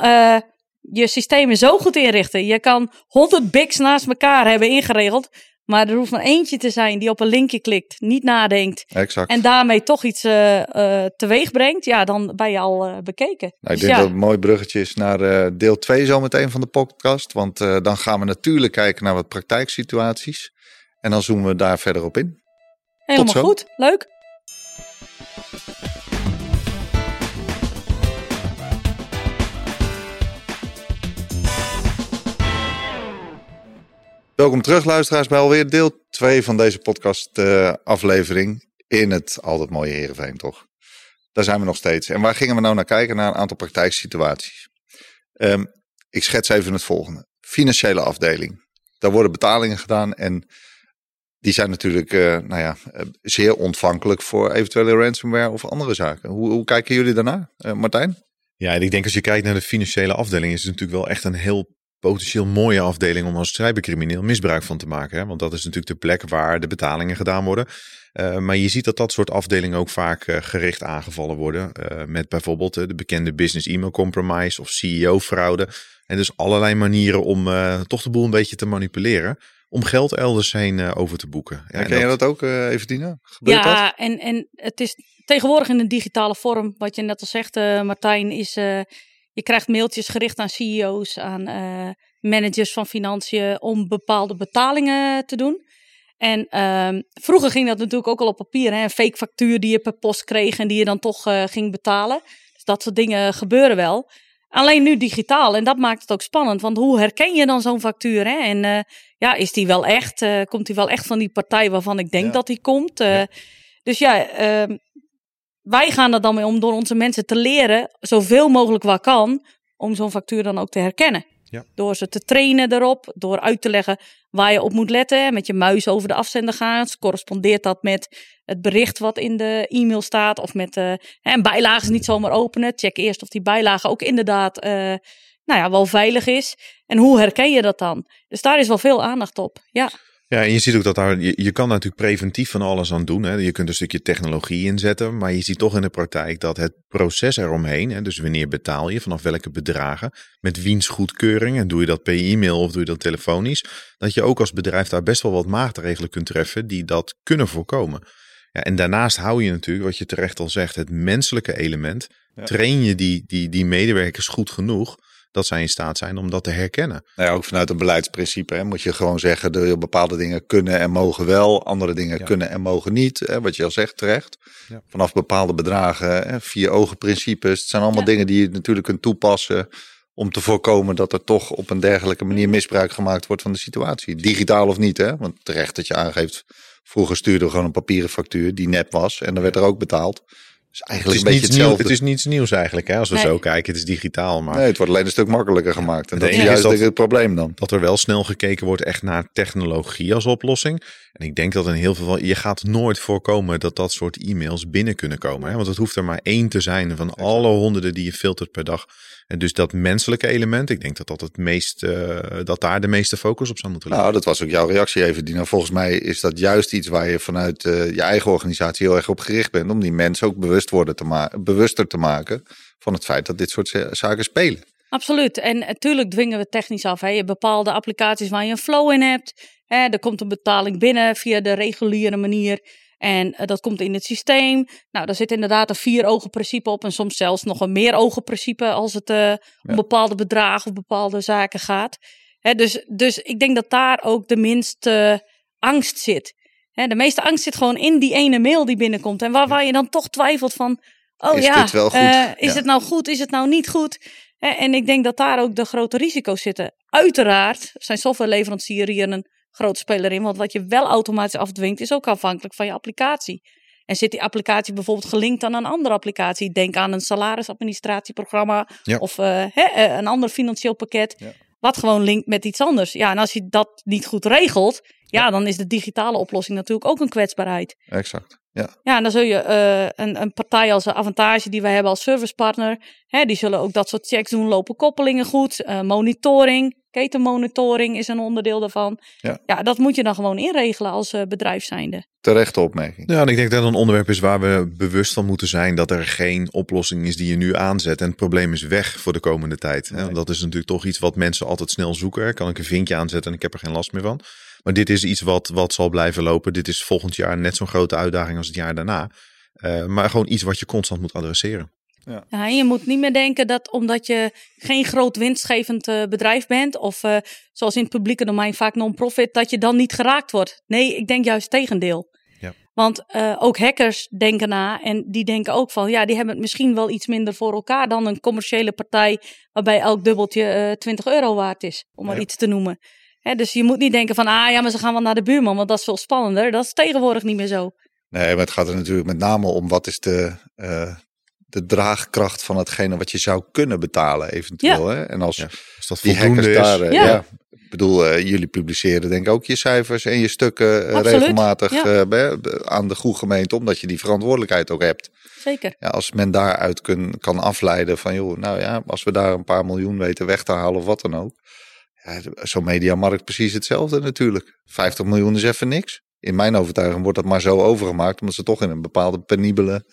je systemen zo goed inrichten. Je kan honderd bigs naast elkaar hebben ingeregeld. Maar er hoeft maar eentje te zijn die op een linkje klikt, niet nadenkt. Exact. En daarmee toch iets uh, uh, teweeg brengt. Ja, dan ben je al uh, bekeken. Nou, ik dus denk ja. dat het een mooi bruggetje is naar deel 2 zometeen van de podcast. Want dan gaan we natuurlijk kijken naar wat praktijksituaties. En dan zoomen we daar verder op in. Helemaal goed, leuk. Welkom terug, luisteraars, bij alweer deel 2 van deze podcast-aflevering uh, in het altijd mooie Heerenveen, toch? Daar zijn we nog steeds. En waar gingen we nou naar kijken? Naar een aantal praktijksituaties. Um, ik schets even het volgende. Financiële afdeling. Daar worden betalingen gedaan en die zijn natuurlijk uh, nou ja, zeer ontvankelijk voor eventuele ransomware of andere zaken. Hoe, hoe kijken jullie daarnaar, uh, Martijn? Ja, ik denk als je kijkt naar de financiële afdeling, is het natuurlijk wel echt een heel potentieel mooie afdeling om als cybercrimineel misbruik van te maken. Hè? Want dat is natuurlijk de plek waar de betalingen gedaan worden. Uh, maar je ziet dat dat soort afdelingen ook vaak uh, gericht aangevallen worden. Uh, met bijvoorbeeld de bekende business e-mail compromise of CEO-fraude. En dus allerlei manieren om toch de boel een beetje te manipuleren. Om geld elders heen over te boeken. Ja, ken je dat ook, even Dina? Gebeurt ja, dat? En, en het is tegenwoordig in een digitale vorm. Wat je net al zegt, Martijn, is je krijgt mailtjes gericht aan CEO's, aan uh, managers van financiën om bepaalde betalingen te doen. En uh, vroeger ging dat natuurlijk ook al op papier, hè? een fake factuur die je per post kreeg en die je dan toch uh, ging betalen. Dus dat soort dingen gebeuren wel. Alleen nu digitaal en dat maakt het ook spannend, want hoe herken je dan zo'n factuur? Hè? En uh, ja, is die wel echt? komt die wel echt van die partij waarvan ik denk ja. dat die komt? Ja. Dus ja, ehm, wij gaan er dan mee om door onze mensen te leren, zoveel mogelijk wat kan, om zo'n factuur dan ook te herkennen. Ja. Door ze te trainen erop, door uit te leggen waar je op moet letten. Met je muis over de afzender gaan. Correspondeert dat met het bericht wat in de e-mail staat? Of met uh, een bijlage is niet zomaar openen. Check eerst of die bijlage ook inderdaad uh, nou ja, wel veilig is. En hoe herken je dat dan? Dus daar is wel veel aandacht op. Ja. Ja, en je ziet ook dat daar, je, je kan natuurlijk preventief van alles aan doen. Hè. Je kunt een stukje technologie inzetten, maar je ziet toch in de praktijk dat het proces eromheen, hè, dus wanneer betaal je, vanaf welke bedragen, met wiens goedkeuring, en doe je dat per e-mail of doe je dat telefonisch, dat je ook als bedrijf daar best wel wat maatregelen kunt treffen die dat kunnen voorkomen. Ja, en daarnaast hou je natuurlijk, wat je terecht al zegt, het menselijke element. Ja. Train je die, die, die medewerkers goed genoeg dat zij in staat zijn om dat te herkennen. Nou ja, ook vanuit een beleidsprincipe hè, moet je gewoon zeggen dat bepaalde dingen kunnen en mogen wel, andere dingen ja. kunnen en mogen niet. Hè, wat je al zegt terecht. Ja. Vanaf bepaalde bedragen, hè, vier ogen principes. Het zijn allemaal dingen die je natuurlijk kunt toepassen om te voorkomen dat er toch op een dergelijke manier misbruik gemaakt wordt van de situatie. Digitaal of niet, hè? Want terecht dat je aangeeft, vroeger stuurde we gewoon een papieren factuur die nep was en dan werd er ook betaald. Dus eigenlijk het is een beetje hetzelfde. Nieuw, het is niets nieuws eigenlijk, hè, als we nee. zo kijken. Het is digitaal. Maar... Nee, het wordt alleen een stuk makkelijker gemaakt. En dat is juist dat, het probleem dan. Dat er wel snel gekeken wordt echt naar technologie als oplossing. En ik denk dat in heel veel gevallen, je gaat nooit voorkomen dat dat soort e-mails binnen kunnen komen. Hè? Want het hoeft er maar één te zijn van alle honderden die je filtert per dag. En dus dat menselijke element, ik denk dat dat het meest, uh, dat daar de meeste focus op zou moeten liggen. Nou, dat was ook jouw reactie even, Dina. Volgens mij is dat juist iets waar je vanuit uh, je eigen organisatie heel erg op gericht bent. Om die mensen ook bewust worden te bewuster te maken van het feit dat dit soort zaken spelen. Absoluut. En natuurlijk dwingen we technisch af. Hè. Je bepaalde applicaties waar je een flow in hebt. Hè. Er komt een betaling binnen via de reguliere manier. En uh, dat komt in het systeem. Nou, daar zit inderdaad een vier ogen principe op. En soms zelfs nog een meer ogen principe als het uh, om bepaalde bedragen of bepaalde zaken gaat. Hè, dus, dus ik denk dat daar ook de minste angst zit. de meeste angst zit gewoon in die ene mail die binnenkomt. En waar, waar je dan toch twijfelt van, oh is ja, dit wel goed? Uh, is het nou goed, is het nou niet goed? En ik denk dat daar ook de grote risico's zitten. Uiteraard zijn softwareleveranciers hier een grote speler in. Want wat je wel automatisch afdwingt is ook afhankelijk van je applicatie. En zit die applicatie bijvoorbeeld gelinkt aan een andere applicatie? Denk aan een salarisadministratieprogramma of uh, een ander financieel pakket. Ja. Wat gewoon linkt met iets anders. Ja, en als je dat niet goed regelt, ja, dan is de digitale oplossing natuurlijk ook een kwetsbaarheid. Exact. Ja, ja en dan zul je uh, een, een partij als een avantage die wij hebben als servicepartner, hè, die zullen ook dat soort checks doen. Lopen koppelingen goed? Uh, monitoring, ketenmonitoring is een onderdeel daarvan. Ja. ja, dat moet je dan gewoon inregelen als uh, bedrijf zijnde. Terechte opmerking. Ja, en ik denk dat het een onderwerp is waar we bewust van moeten zijn dat er geen oplossing is die je nu aanzet en het probleem is weg voor de komende tijd. Nee. Dat is natuurlijk toch iets wat mensen altijd snel zoeken. Kan ik een vinkje aanzetten en ik heb er geen last meer van. Maar dit is iets wat, wat zal blijven lopen. Dit is volgend jaar net zo'n grote uitdaging als het jaar daarna. Uh, maar gewoon iets wat je constant moet adresseren. Ja. ja. je moet niet meer denken dat omdat je geen groot winstgevend uh, bedrijf bent, of uh, zoals in het publieke domein vaak non-profit, dat je dan niet geraakt wordt. Nee, ik denk juist tegendeel. Ja. Want uh, ook hackers denken na en die denken ook van, ja, die hebben het misschien wel iets minder voor elkaar dan een commerciële partij waarbij elk dubbeltje 20 euro waard is, om maar iets te noemen dus je moet niet denken van, ah ja, maar ze gaan wel naar de buurman, want dat is veel spannender. Dat is tegenwoordig niet meer zo. Nee, maar het gaat er natuurlijk met name om wat is de, uh, de draagkracht van hetgene wat je zou kunnen betalen eventueel. Ja. Hè? En als, ja, als dat die hackers is. daar, uh, ja. Ik bedoel, uh, jullie publiceren denk ik ook je cijfers en je stukken regelmatig aan de goede gemeente, omdat je die verantwoordelijkheid ook hebt. Zeker. Ja, als men daaruit kun, kan afleiden van, joh, nou ja, als we daar een paar miljoen weten weg te halen of wat dan ook ja, Zo'n mediamarkt precies hetzelfde natuurlijk. 50 miljoen is even niks. In mijn overtuiging wordt dat maar zo overgemaakt, omdat ze toch in een bepaalde penibele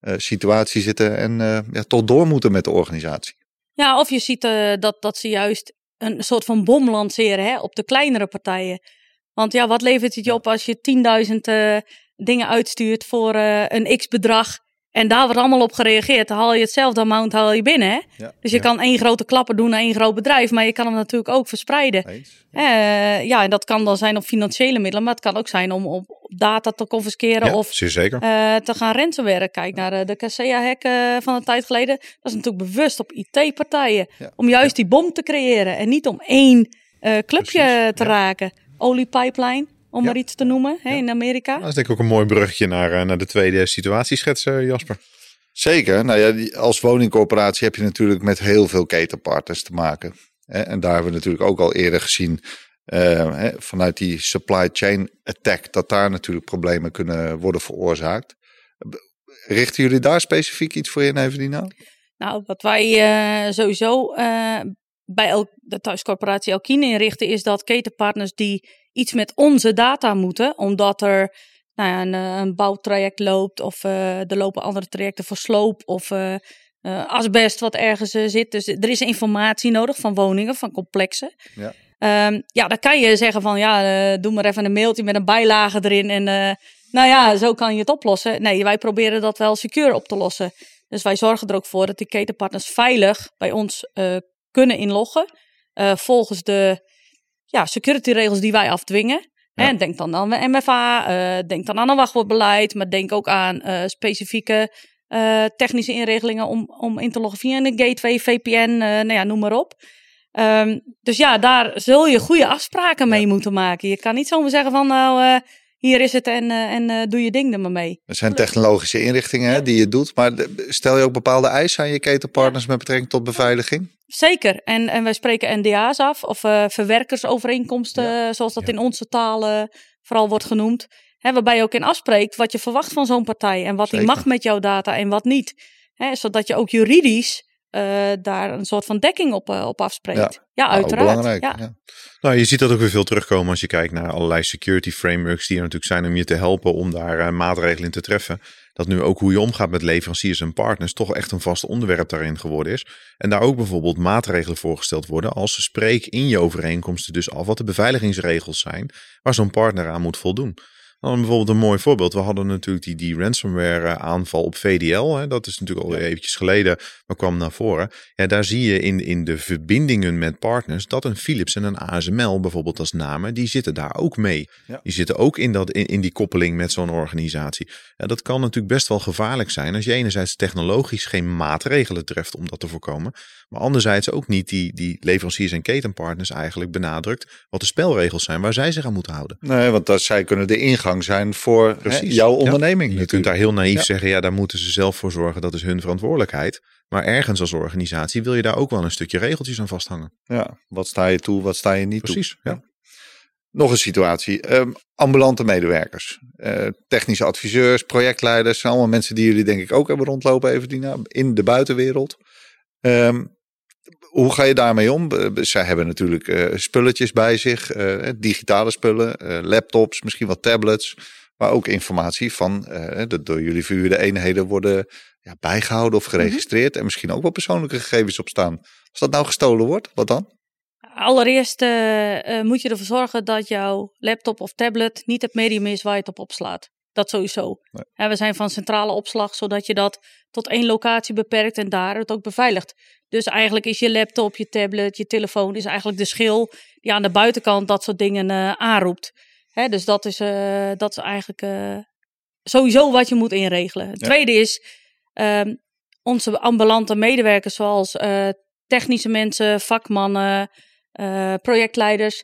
uh, situatie zitten en uh, ja, toch door moeten met de organisatie. Ja, of je ziet uh, dat, dat ze juist een soort van bom lanceren hè, op de kleinere partijen. Want ja, wat levert het je op als je 10.000 dingen uitstuurt voor een x bedrag en daar wordt allemaal op gereageerd. Dan haal je hetzelfde amount haal je binnen. Hè? Ja, dus je kan één grote klapper doen naar één groot bedrijf. Maar je kan hem natuurlijk ook verspreiden. Uh, ja, en dat kan dan zijn op financiële middelen. Maar het kan ook zijn om op data te confisceren. of zeker. Uh, te gaan ransomware. Kijk naar de, de Casea-hack van een tijd geleden. Dat is natuurlijk bewust op IT-partijen. Om juist die bom te creëren. En niet om één clubje te raken. Oliepipeline om maar iets te noemen hè, in Amerika. Dat is denk ik ook een mooi bruggetje naar, uh, naar de tweede situatieschets, uh, Jasper. Zeker. Nou ja, als woningcorporatie heb je natuurlijk met heel veel ketenpartners te maken. Hè? En daar hebben we natuurlijk ook al eerder gezien uh, hè, vanuit die supply chain attack dat daar natuurlijk problemen kunnen worden veroorzaakt. Richten jullie daar specifiek iets voor in, Evelina? Nou, wat wij sowieso bij El de thuiscorporatie Elkine inrichten is dat ketenpartners die iets met onze data moeten, omdat er nou ja, een, eh, een, bouwtraject loopt of uh, er lopen andere trajecten voor sloop of uh, uh, asbest wat ergens zit. Dus er is informatie nodig van woningen, van complexen. Ja, um, ja dan kan je zeggen van ja, doe maar even een mailtje met een bijlage erin en nou ja, zo kan je het oplossen. Nee, wij proberen dat wel secure op te lossen. Dus wij zorgen er ook voor dat die ketenpartners veilig bij ons kunnen inloggen. volgens de ja, security regels die wij afdwingen. En denk dan aan de MFA, uh, denk dan aan een wachtwoordbeleid, maar denk ook aan uh, specifieke uh, technische inregelingen om, om in te loggen via een gateway, VPN, nou ja, noem maar op. Um, dus ja, daar zul je goede afspraken mee moeten maken. Je kan niet zomaar zeggen van nou, hier is het en, en doe je ding er maar mee. Er zijn technologische inrichtingen hè, die je doet, maar stel je ook bepaalde eisen aan je ketenpartners met betrekking tot beveiliging? Zeker. En, en wij spreken NDA's af, of uh, verwerkersovereenkomsten, zoals dat in onze talen vooral wordt genoemd. Hè, waarbij je ook in afspreekt wat je verwacht van zo'n partij en wat die mag met jouw data en wat niet. Hè, zodat je ook juridisch uh, daar een soort van dekking op, uh, op afspreekt. Ja, ja nou, uiteraard. Ja. ja. Nou, je ziet dat ook weer veel terugkomen als je kijkt naar allerlei security frameworks die er natuurlijk zijn om je te helpen om daar uh, maatregelen in te treffen dat nu ook hoe je omgaat met leveranciers en partners toch echt een vast onderwerp daarin geworden is. En daar ook bijvoorbeeld maatregelen voorgesteld worden als spreek in je overeenkomsten dus af wat de beveiligingsregels zijn waar zo'n partner aan moet voldoen. Dan bijvoorbeeld een mooi voorbeeld. We hadden natuurlijk die, die ransomware aanval op VDL. Hè. Dat is natuurlijk al ja. eventjes geleden, maar kwam naar voren. Ja, daar zie je in, in de verbindingen met partners dat een Philips en een ASML bijvoorbeeld als namen, die zitten daar ook mee. Die zitten ook in, dat, in, in die koppeling met zo'n organisatie. Ja, dat kan natuurlijk best wel gevaarlijk zijn als je enerzijds technologisch geen maatregelen treft om dat te voorkomen. Maar anderzijds ook niet die, die leveranciers en ketenpartners eigenlijk benadrukt wat de spelregels zijn waar zij zich aan moeten houden. Nee, want dat, zij kunnen de ingang zijn voor hè, jouw onderneming. je kunt daar heel naïef zeggen, ja, daar moeten ze zelf voor zorgen, dat is hun verantwoordelijkheid. Maar ergens als organisatie wil je daar ook wel een stukje regeltjes aan vasthangen. Ja, wat sta je toe, wat sta je niet Precies, toe. Precies, ja. Nog een situatie. Um, ambulante medewerkers, uh, technische adviseurs, projectleiders. zijn allemaal mensen die jullie denk ik ook hebben rondlopen, even in de buitenwereld. Um, hoe ga je daarmee om? Zij hebben natuurlijk uh, spulletjes bij zich, uh, digitale spullen, uh, laptops, misschien wat tablets, maar ook informatie van de door jullie verhuurde eenheden worden ja, bijgehouden of geregistreerd en misschien ook wel persoonlijke gegevens op staan. Als dat nou gestolen wordt, wat dan? Allereerst moet je ervoor zorgen dat jouw laptop of tablet niet het medium is waar je het op opslaat. Dat sowieso. Nee. we zijn van centrale opslag, zodat je dat tot één locatie beperkt en daar het ook beveiligt. Dus eigenlijk is je laptop, je tablet, je telefoon is eigenlijk de schil die aan de buitenkant dat soort dingen uh, aanroept. Hè, dus dat is, uh, dat is eigenlijk uh, sowieso wat je moet inregelen. Het tweede is ehm, onze ambulante medewerkers zoals technische mensen, vakmannen, projectleiders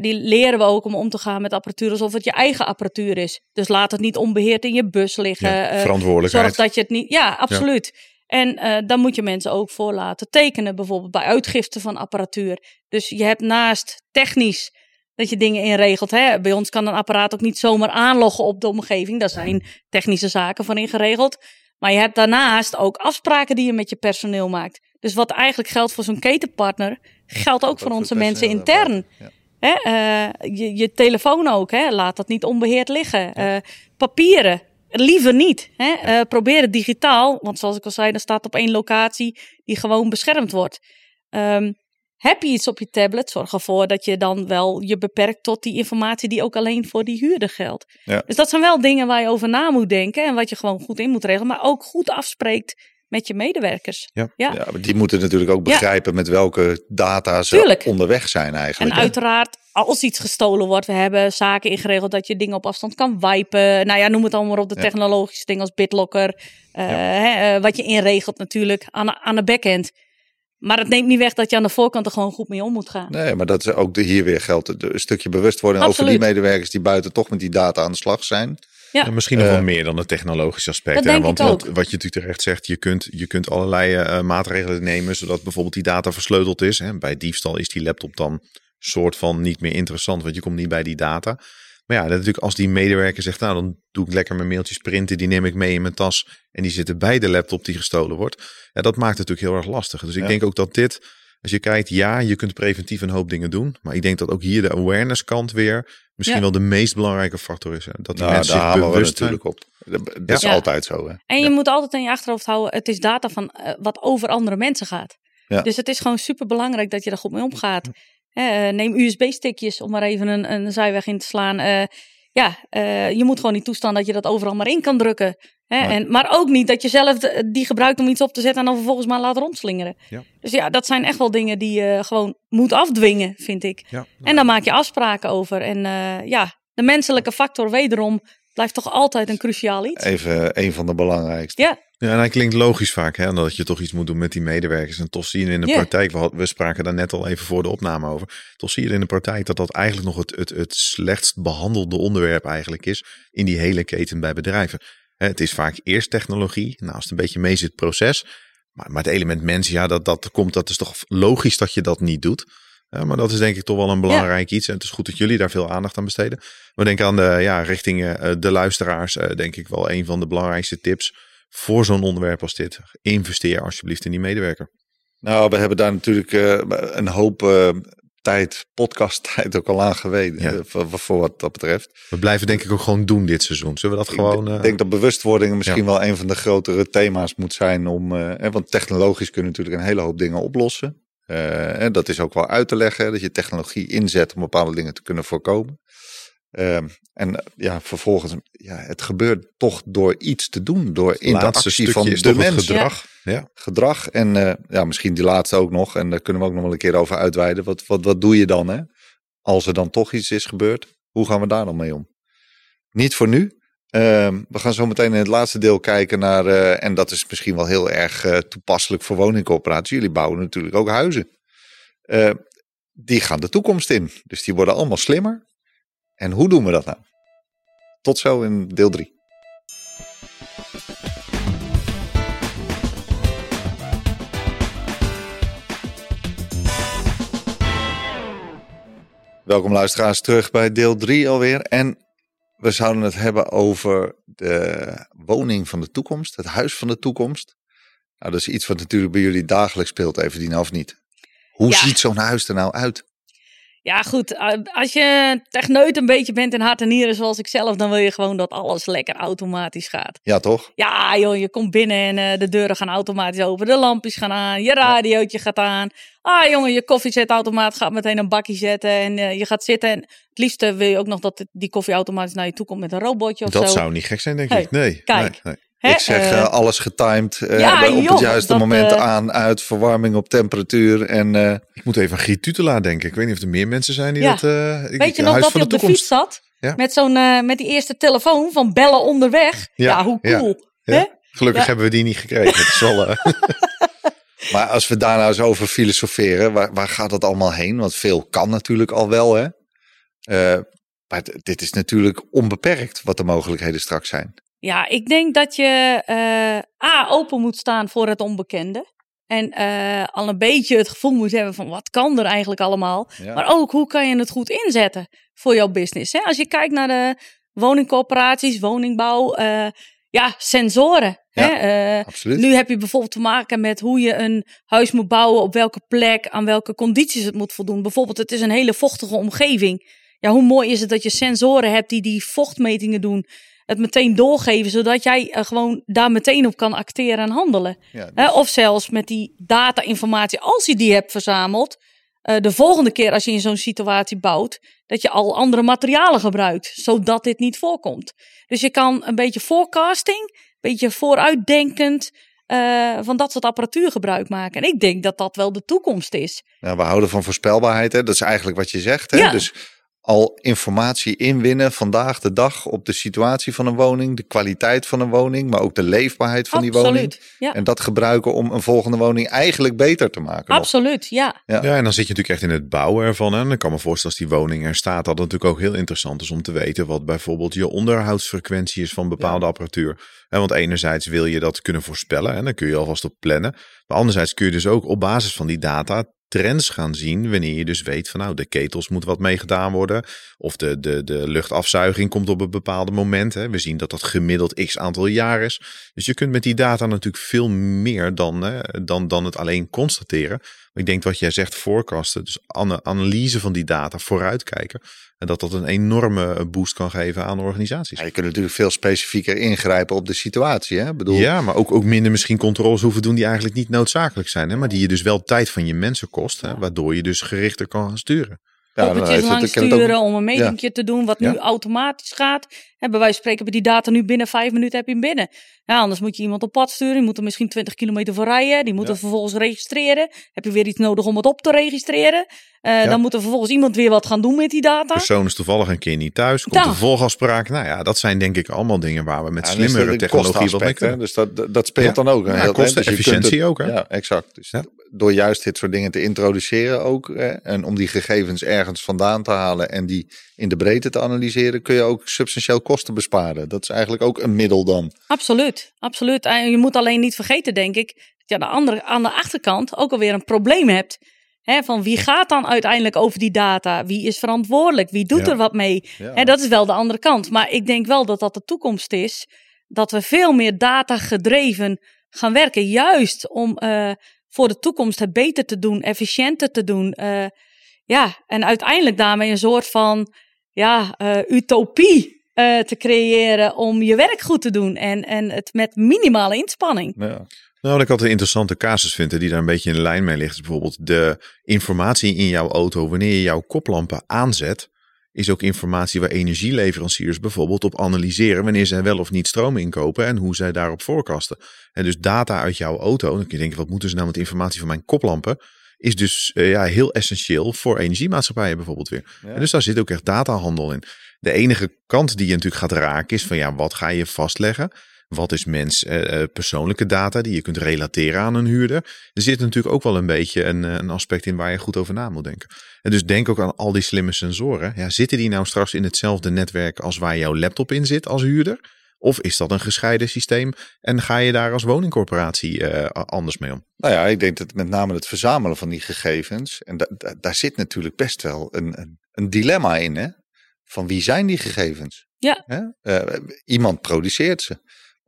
die leren we ook om om te gaan met apparatuur alsof het je eigen apparatuur is. Dus laat het niet onbeheerd in je bus liggen. Ja, eh, verantwoordelijkheid. zorg dat je het niet. Ja, absoluut. En uh, dan moet je mensen ook voor laten tekenen, bijvoorbeeld bij uitgifte van apparatuur. Dus je hebt naast technisch dat je dingen inregelt. Hè? Bij ons kan een apparaat ook niet zomaar aanloggen op de omgeving. Daar zijn technische zaken voor ingeregeld. Maar je hebt daarnaast ook afspraken die je met je personeel maakt. Dus wat eigenlijk geldt voor zo'n ketenpartner, geldt ook voor onze mensen intern. Ja. Hè, uh, je, je, telefoon ook, hè? laat dat niet onbeheerd liggen. Uh, papieren, liever niet. Hè? Uh, probeer het digitaal, want zoals ik al zei, dan staat op één locatie die gewoon beschermd wordt. Um, heb je iets op je tablet, zorg ervoor dat je dan wel je beperkt tot die informatie die ook alleen voor die huurder geldt. Ja. Dus dat zijn wel dingen waar je over na moet denken en wat je gewoon goed in moet regelen, maar ook goed afspreekt met je medewerkers. Ja, ja. ja maar die moeten natuurlijk ook begrijpen met welke data ze onderweg zijn eigenlijk. En uiteraard, als iets gestolen wordt, we hebben zaken ingeregeld dat je dingen op afstand kan wipen. Nou ja, noem het allemaal op de technologische dingen als BitLocker. Uh, hè, uh, wat je inregelt natuurlijk aan, aan de backend. Maar het neemt niet weg dat je aan de voorkant er gewoon goed mee om moet gaan. Nee, maar dat is ook de, hier weer geldt. Een stukje bewustwording Absoluut. over die medewerkers die buiten toch met die data aan de slag zijn. Ja. En misschien nog wel eh, meer dan het technologische aspect. Hè? Want wat, wat, je natuurlijk terecht zegt, je kunt, je kunt allerlei uh, maatregelen nemen zodat bijvoorbeeld die data versleuteld is. Hè? Bij diefstal is die laptop dan soort van niet meer interessant, want je komt niet bij die data. Maar ja, natuurlijk als die medewerker zegt, nou dan doe ik lekker mijn mailtjes printen, die neem ik mee in mijn tas en die zitten bij de laptop die gestolen wordt. Ja, dat maakt het natuurlijk heel erg lastig. Dus ik denk ook dat dit als je kijkt, ja, je kunt preventief een hoop dingen doen. Maar ik denk dat ook hier de awareness kant weer misschien wel de meest belangrijke factor is. Dat die nou, mensen daar zich bewust we natuurlijk op. Dat is altijd zo. Hè? En je moet altijd in je achterhoofd houden, het is data van uh, wat over andere mensen gaat. Dus het is gewoon super belangrijk dat je er goed mee omgaat. Uh, neem USB-stickjes om maar even een, een zijweg in te slaan. Uh, ja, uh, je moet gewoon niet toestaan dat je dat overal maar in kan drukken. Hè? Maar, en, maar ook niet dat je zelf die gebruikt om iets op te zetten en dan vervolgens maar laat rondslingeren. Ja. Dus ja, dat zijn echt wel dingen die je gewoon moet afdwingen, vind ik. Ja, En dan maak je afspraken over. En uh, ja, de menselijke factor wederom blijft toch altijd een cruciaal iets. Even een van de belangrijkste. Ja. Ja, en hij klinkt logisch vaak, hè, dat je toch iets moet doen met die medewerkers. En toch zie je in de praktijk, we, we, spraken daar net al even voor de opname over. Toch zie je in de praktijk dat dat eigenlijk nog het, het, het slechtst behandelde onderwerp eigenlijk is in die hele keten bij bedrijven. Het is vaak eerst technologie, nou als het een beetje mee zit proces. Maar, maar het element mens, ja, dat, dat komt, dat is toch logisch dat je dat niet doet. maar dat is denk ik toch wel een belangrijk iets. En het is goed dat jullie daar veel aandacht aan besteden. We denken aan de, ja, richting uh, de luisteraars, uh, denk ik wel een van de belangrijkste tips voor zo'n onderwerp als dit. Investeer alsjeblieft in die medewerker. Nou, we hebben daar natuurlijk uh, een hoop uh, tijd, podcast tijd ook al aan geweten. Ja. Voor, voor, wat dat betreft. We blijven denk ik ook gewoon doen dit seizoen. Zullen we dat gewoon... Ik denk dat bewustwording misschien ja. wel een van de grotere thema's moet zijn. Om, uh, want technologisch kunnen natuurlijk een hele hoop dingen oplossen. en dat is ook wel uit te leggen. Dat je technologie inzet om bepaalde dingen te kunnen voorkomen. Ehm, en ja, vervolgens, ja, het gebeurt toch door iets te doen, door interactie van de mens. Gedrag. Ja. Gedrag en ja, misschien die laatste ook nog, en daar kunnen we ook nog wel een keer over uitweiden. Wat, wat, wat doe je dan, hè? Als er dan toch iets is gebeurd, hoe gaan we daar dan mee om? Niet voor nu, Ehm, we gaan zo meteen in het laatste deel kijken naar, uh, en dat is misschien wel heel erg uh, toepasselijk voor woningcorporaties. Jullie bouwen natuurlijk ook huizen. Uh, die gaan de toekomst in. Dus die worden allemaal slimmer. En hoe doen we dat nou? Tot zo in deel 3. Welkom luisteraars terug bij deel 3 alweer. En we zouden het hebben over de woning van de toekomst, het huis van de toekomst. Nou, dat is iets wat natuurlijk bij jullie dagelijks speelt, Everdien, of niet? Hoe ziet zo'n huis er nou uit? Ja, goed. Als je techneut een beetje bent in hart en nieren zoals ik zelf, dan wil je gewoon dat alles lekker automatisch gaat. Ja, toch? Ja, joh, je komt binnen en uh, de deuren gaan automatisch open, de lampjes gaan aan, je radiootje gaat aan. Ah, jongen, je koffiezetautomaat gaat meteen een bakje zetten en uh, je gaat zitten. En het liefste wil je ook nog dat die koffie automatisch naar je toe komt met een robotje of dat zo. Dat zou niet gek zijn, denk ik. Nee. Kijk. Nee, ik zeg uh, alles getimed. Uh, ja, op joh, het juiste moment aan, uit, verwarming op temperatuur. En, uh, ik moet even aan Giet Tutela denken. Ik weet niet of er meer mensen zijn die ja. dat... weet je nog dat hij op de, de fiets zat? Ja. Met, zo'n, met die eerste telefoon van bellen onderweg. Ja, hoe cool. Gelukkig hebben we die niet gekregen. Het is wel, maar als we daar nou eens over filosoferen, waar, waar gaat dat allemaal heen? Want veel kan natuurlijk al wel, hè? maar dit is natuurlijk onbeperkt wat de mogelijkheden straks zijn. Ja, ik denk dat je uh, A, open moet staan voor het onbekende. En uh, al een beetje het gevoel moet hebben van wat kan er eigenlijk allemaal. Maar ook hoe kan je het goed inzetten voor jouw business. Hè? Als je kijkt naar de woningcorporaties, woningbouw, uh, ja, sensoren. Ja, hè? absoluut. Nu heb je bijvoorbeeld te maken met hoe je een huis moet bouwen, op welke plek, aan welke condities het moet voldoen. Bijvoorbeeld, het is een hele vochtige omgeving. Ja, hoe mooi is het dat je sensoren hebt die die vochtmetingen doen het meteen doorgeven, zodat jij uh, gewoon daar meteen op kan acteren en handelen. Ja, dus... of zelfs met die data-informatie, als je die hebt verzameld, uh, de volgende keer als je in zo'n situatie bouwt, dat je al andere materialen gebruikt, zodat dit niet voorkomt. Dus je kan een beetje forecasting, een beetje vooruitdenkend, uh, van dat soort apparatuur gebruik maken. En ik denk dat dat wel de toekomst is. Ja, we houden van voorspelbaarheid, hè? dat is eigenlijk wat je zegt. Hè? Ja. Dus al informatie inwinnen vandaag de dag op de situatie van een woning, de kwaliteit van een woning, maar ook de leefbaarheid van Absoluut, die woning. Ja. En dat gebruiken om een volgende woning eigenlijk beter te maken. Absoluut, ja. ja. ja. en dan zit je natuurlijk echt in het bouwen ervan. En dan kan me voorstellen als die woning er staat, dat het natuurlijk ook heel interessant is om te weten wat bijvoorbeeld je onderhoudsfrequentie is van bepaalde apparatuur. want enerzijds wil je dat kunnen voorspellen en dan kun je alvast op plannen. Maar anderzijds kun je dus ook op basis van die data trends gaan zien wanneer je dus weet van nou de ketels moet wat mee gedaan worden of de, de, de luchtafzuiging komt op een bepaald moment. Hè. We zien dat dat gemiddeld x aantal jaar is. Dus je kunt met die data natuurlijk veel meer dan, hè, dan, dan het alleen constateren. Ik denk wat jij zegt forecasten, dus analyse van die data, vooruitkijken. En dat dat een enorme boost kan geven aan organisaties. Ja, je kunt natuurlijk veel specifieker ingrijpen op de situatie. Hè? Bedoel... Ja, maar ook, ook minder misschien controles hoeven doen die eigenlijk niet noodzakelijk zijn. Hè? Maar die je dus wel tijd van je mensen kost. Hè? Waardoor je dus gerichter kan gaan sturen. Ja, Poppetjes langs sturen ook... om een metingje te doen wat nu automatisch gaat. En bij wijze van spreken hebben die data nu binnen vijf minuten heb je hem binnen. Ja, anders moet je iemand op pad sturen. Die moet er misschien 20 kilometer voor rijden. Die moet het vervolgens registreren. Heb je weer iets nodig om het op te registreren. Uh, Dan moet er vervolgens iemand weer wat gaan doen met die data. persoon is toevallig een keer niet thuis. Komt een volgafspraak. Nou ja, dat zijn denk ik allemaal dingen waar we met ja, slimmere technologie wat mee kunnen. Dus dat, dat speelt dan ook. Ja, kostenefficiëntie dus ook. Hè? Ja, exact. Dus door juist dit soort dingen te introduceren ook. Hè, en om die gegevens ergens vandaan te halen en die in de breedte te analyseren, kun je ook substantieel kosten besparen. Dat is eigenlijk ook een middel dan. Absoluut, absoluut. En je moet alleen niet vergeten, denk ik, dat je aan de, andere, aan de achterkant ook alweer een probleem hebt. Van wie gaat dan uiteindelijk over die data? Wie is verantwoordelijk? Wie doet er wat mee? En dat is wel de andere kant. Maar ik denk wel dat dat de toekomst is. Dat we veel meer data gedreven gaan werken. Juist om uh, voor de toekomst het beter te doen, efficiënter te doen. Uh, ja, en uiteindelijk daarmee een soort van ja, uh, utopie uh, te creëren om je werk goed te doen. En, en het met minimale inspanning. Ja. Nou, wat ik altijd een interessante casus vind, die daar een beetje in lijn mee ligt, is bijvoorbeeld de informatie in jouw auto wanneer je jouw koplampen aanzet. Is ook informatie waar energieleveranciers bijvoorbeeld op analyseren wanneer zij wel of niet stroom inkopen en hoe zij daarop voorkasten. En dus data uit jouw auto, dan kun je denken, wat moeten ze nou met informatie van mijn koplampen? Is dus uh, ja, heel essentieel voor energiemaatschappijen bijvoorbeeld weer. En dus daar zit ook echt datahandel in. De enige kant die je natuurlijk gaat raken is van ja, wat ga je vastleggen? Wat is mens uh, persoonlijke data die je kunt relateren aan een huurder? Er zit natuurlijk ook wel een beetje een, een aspect in waar je goed over na moet denken. En dus denk ook aan al die slimme sensoren. Ja, zitten die nou straks in hetzelfde netwerk als waar jouw laptop in zit als huurder? Of is dat een gescheiden systeem en ga je daar als woningcorporatie uh, anders mee om? Nou ja, ik denk dat met name het verzamelen van die gegevens, en daar zit natuurlijk best wel een, een, een, dilemma in, hè? Van wie zijn die gegevens? Ja. Uh, iemand produceert ze.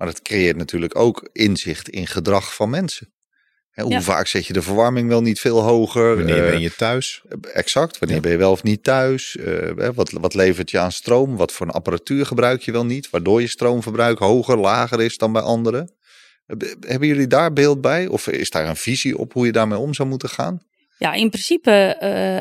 Maar dat creëert natuurlijk ook inzicht in gedrag van mensen. hoe vaak zet je de verwarming wel niet veel hoger? Wanneer ben je thuis? Exact, wanneer ben je wel of niet thuis? Uh, wat, wat levert je aan stroom? Wat voor een apparatuur gebruik je wel niet? Waardoor je stroomverbruik hoger, lager is dan bij anderen. Hebben jullie daar beeld bij? Of is daar een visie op hoe je daarmee om zou moeten gaan? Ja, in principe, uh,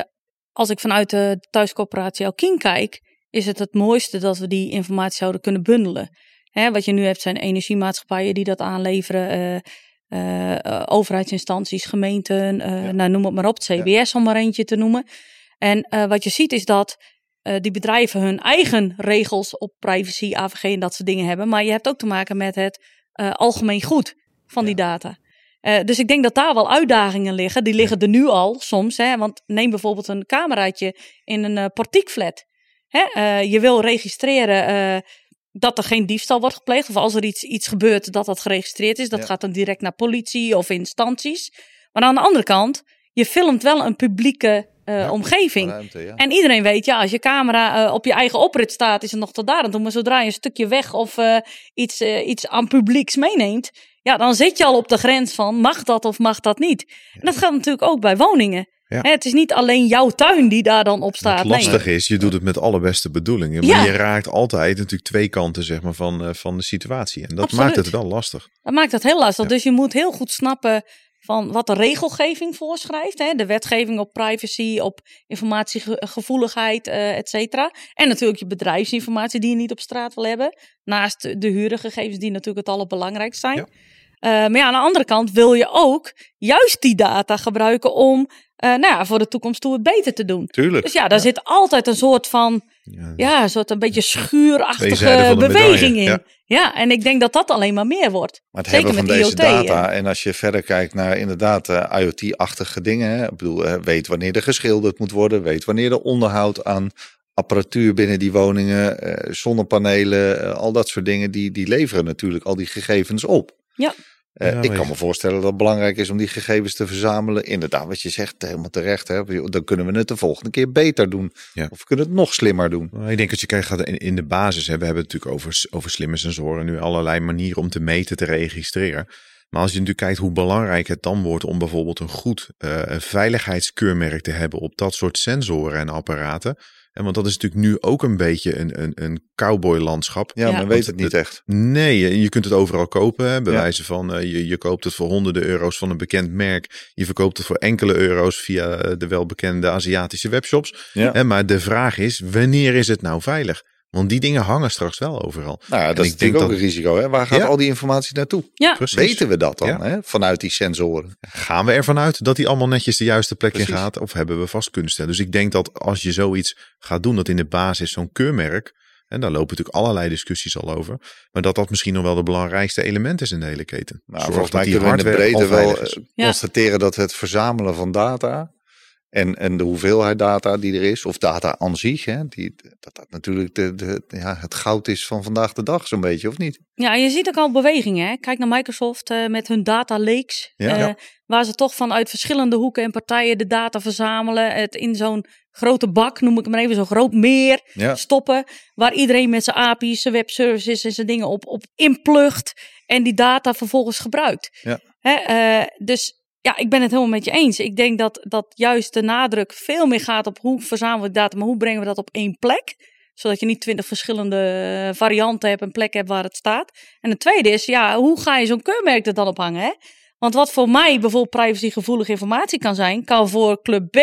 als ik vanuit de thuiscoöperatie Alkien kijk, is het het mooiste dat we die informatie zouden kunnen bundelen. Hè, wat je nu hebt zijn energiemaatschappijen die dat aanleveren. Uh, overheidsinstanties, gemeenten, nou, noem het maar op, het CBS om maar eentje te noemen. En wat je ziet is dat die bedrijven hun eigen regels op privacy, AVG en dat soort dingen hebben. Maar je hebt ook te maken met het algemeen goed van die data. dus ik denk dat daar wel uitdagingen liggen. Die liggen er nu al soms. Hè? Want neem bijvoorbeeld een cameraatje in een portiekflat. Hè? je wil registreren dat er geen diefstal wordt gepleegd. Of als er iets, iets gebeurt, dat dat geregistreerd is. Dat gaat dan direct naar politie of instanties. Maar aan de andere kant, je filmt wel een publieke uh, omgeving. En iedereen weet, ja, als je camera uh, op je eigen oprit staat, is het nog tot daar aan toe. Maar zodra je een stukje weg of uh, iets, iets aan publieks meeneemt, ja, dan zit je al op de grens van mag dat of mag dat niet. En dat gaat natuurlijk ook bij woningen. Ja. Het is niet alleen jouw tuin die daar dan op staat. Het lastig is, je doet het met alle beste bedoelingen. Maar je raakt altijd natuurlijk twee kanten zeg maar, van, uh, van de situatie. En dat maakt het wel lastig. Dat maakt het heel lastig. Dus je moet heel goed snappen van wat de regelgeving voorschrijft. Hè? De wetgeving op privacy, op informatiegevoeligheid, uh, et cetera. En natuurlijk je bedrijfsinformatie die je niet op straat wil hebben. Naast de huurgegevens die natuurlijk het allerbelangrijkst zijn. Ja. Uh, maar ja, aan de andere kant wil je ook juist die data gebruiken om nou ja, voor de toekomst toe het beter te doen. Tuurlijk. Dus ja, daar zit altijd een soort van, ja, ja een soort een beetje schuurachtige beweging in. Ja. ja. en ik denk dat dat alleen maar meer wordt. Maar het Zeker hebben van deze data, en als je verder kijkt naar inderdaad uh, IoT-achtige dingen. Hè, ik bedoel, uh, weet wanneer er geschilderd moet worden, weet wanneer er onderhoud aan apparatuur binnen die woningen, zonnepanelen, al dat soort dingen, die, die leveren natuurlijk al die gegevens op. Ja. Uh, ik kan me voorstellen dat het belangrijk is om die gegevens te verzamelen. Inderdaad, wat je zegt, helemaal terecht. Hè? Dan kunnen we het de volgende keer beter doen. Ja. Of we kunnen het nog slimmer doen. Ik denk dat je kijkt in, in de basis. Hè, we hebben het natuurlijk over, over slimme sensoren. Nu allerlei manieren om te meten, te registreren. Maar als je natuurlijk kijkt hoe belangrijk het dan wordt om bijvoorbeeld een goed uh, veiligheidskeurmerk te hebben op dat soort sensoren en apparaten. En want dat is natuurlijk nu ook een beetje een, een, een cowboy-landschap. Ja, maar weet het niet echt. Nee, je kunt het overal kopen. Bij wijze van, uh, je, je koopt het voor honderden euro's van een bekend merk. Je verkoopt het voor enkele euro's via eh, de welbekende Aziatische webshops. Ja. maar de vraag is, wanneer is het nou veilig? Want die dingen hangen straks wel overal. Nou ja, dat is natuurlijk ook een risico. Hè? Waar gaat al die informatie naartoe? Ja. Weten we dat dan hè? vanuit die sensoren? Gaan we ervan uit dat die allemaal netjes de juiste plek in gaat? Of hebben we vast kunnen stellen? Dus ik denk dat als je zoiets gaat doen, dat in de basis zo'n keurmerk... En daar lopen natuurlijk allerlei discussies al over. Maar dat dat misschien nog wel de belangrijkste element is in de hele keten. Nou, volgens mij kunnen we in de breedte wel eh, constateren dat het verzamelen van data en, en de hoeveelheid data die er is, of data aan zich, hè, die, dat dat natuurlijk de, de, ja, het goud is van vandaag de dag, zo'n beetje, of niet? Ja, je ziet ook al bewegingen. Hè? Kijk naar Microsoft uh, met hun data lakes, ja, uh, ja. waar ze toch vanuit verschillende hoeken en partijen de data verzamelen, het in zo'n grote bak, noem ik maar even, zo'n groot meer ja. stoppen, waar iedereen met zijn API's, zijn webservices en zijn dingen op, op inplugt en die data vervolgens gebruikt. Ja. Hè, uh, dus ja, ik ben het helemaal met je eens. Ik denk dat, dat juist de nadruk veel meer gaat op hoe verzamelen we data, maar hoe brengen we dat op één plek? Zodat je niet twintig verschillende eh, varianten hebt, een plek hebt waar het staat. En het tweede is, ja, hoe ga je zo'n keurmerk er dan op hangen? Hè? Want wat voor mij bijvoorbeeld privacygevoelige informatie kan zijn, kan voor club B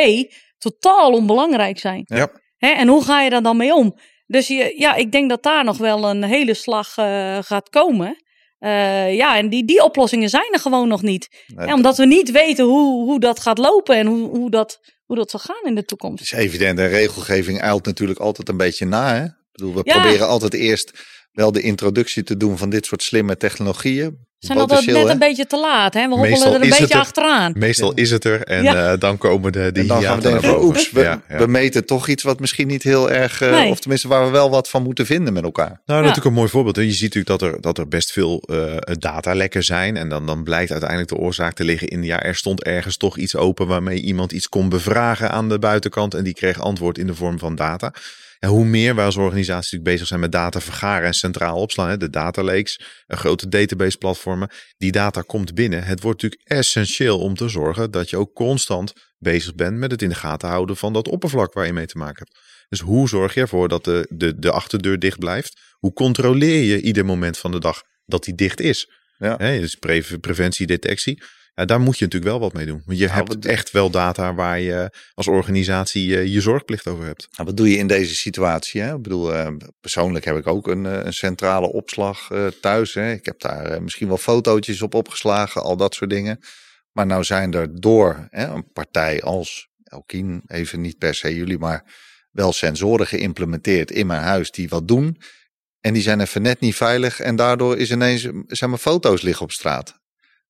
totaal onbelangrijk zijn. Ja. Hè? En hoe ga je daar dan mee om? Dus je, ja, ik denk dat daar nog wel een hele slag gaat komen. Ja, en die, die oplossingen zijn er gewoon nog niet. omdat we niet weten hoe, hoe dat gaat lopen en hoe, hoe, dat, hoe dat zal gaan in de toekomst. Het is evident, en regelgeving eilt natuurlijk altijd een beetje na. Hè? Ik bedoel, we proberen altijd eerst wel de introductie te doen van dit soort slimme technologieën. We zijn altijd net een beetje te laat. Hè? We hobbelen er een beetje achteraan. Meestal is het er en uh, dan komen de, de en dan gaan we denken oeps, we, ja, we, meten toch iets wat misschien niet heel erg, uh, of tenminste waar we wel wat van moeten vinden met elkaar. Nou, natuurlijk een mooi voorbeeld. Hè? Je ziet natuurlijk dat er, dat er best veel uh, datalekken zijn en dan, dan blijkt uiteindelijk de oorzaak te liggen in, ja, er stond ergens toch iets open waarmee iemand iets kon bevragen aan de buitenkant en die kreeg antwoord in de vorm van data. En hoe meer wij als organisatie bezig zijn met data vergaren en centraal opslaan, de data lakes, een grote database platformen, die data komt binnen. Het wordt natuurlijk essentieel om te zorgen dat je ook constant bezig bent met het in de gaten houden van dat oppervlak waar je mee te maken hebt. Dus hoe zorg je ervoor dat de, de, de achterdeur dicht blijft? Hoe controleer je ieder moment van de dag dat die dicht is? Ja. He, dus preventie, detectie. Daar moet je natuurlijk wel wat mee doen. Want je nou, hebt echt wel data waar je als organisatie je, je zorgplicht over hebt. Nou, wat doe je in deze situatie? Hè? Ik bedoel, uh, persoonlijk heb ik ook een, eh, een centrale opslag uh, thuis. Hè? Ik heb daar misschien wel fotootjes op opgeslagen, al dat soort dingen. Maar nou zijn er door hè, een partij als Elkien, even niet per se jullie, maar wel sensoren geïmplementeerd in mijn huis die wat doen. En die zijn even net niet veilig en daardoor is ineens, zijn mijn foto's liggen op straat.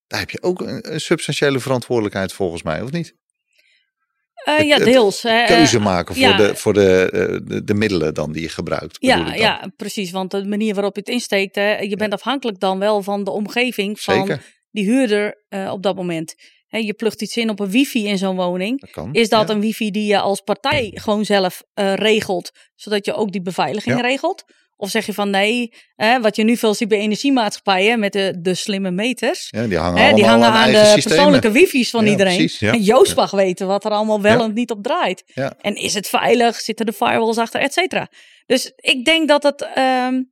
Daar heb je ook een, substantiële verantwoordelijkheid volgens mij, of niet? Uh, ja, deels. Het keuze maken voor, de, voor de, eh, de, de, middelen dan die je gebruikt. Ja, ja, precies. Want de manier waarop je het insteekt, hè, je bent afhankelijk dan wel van de omgeving van die huurder uh, op dat moment. Hè, je plugt iets in op een wifi in zo'n woning. Dat kan, is dat een wifi die je als partij gewoon zelf uh, regelt, zodat je ook die beveiliging ja. regelt? Of zeg je van nee, hè, wat je nu veel ziet bij energiemaatschappijen met de, de slimme meters. Ja, die hangen, hè, die hangen aan, de persoonlijke wifi's van iedereen. Precies, en Joost mag weten wat er allemaal wel en niet op draait. En is het veilig? Zitten de firewalls achter, et cetera. Dus ik denk dat het um,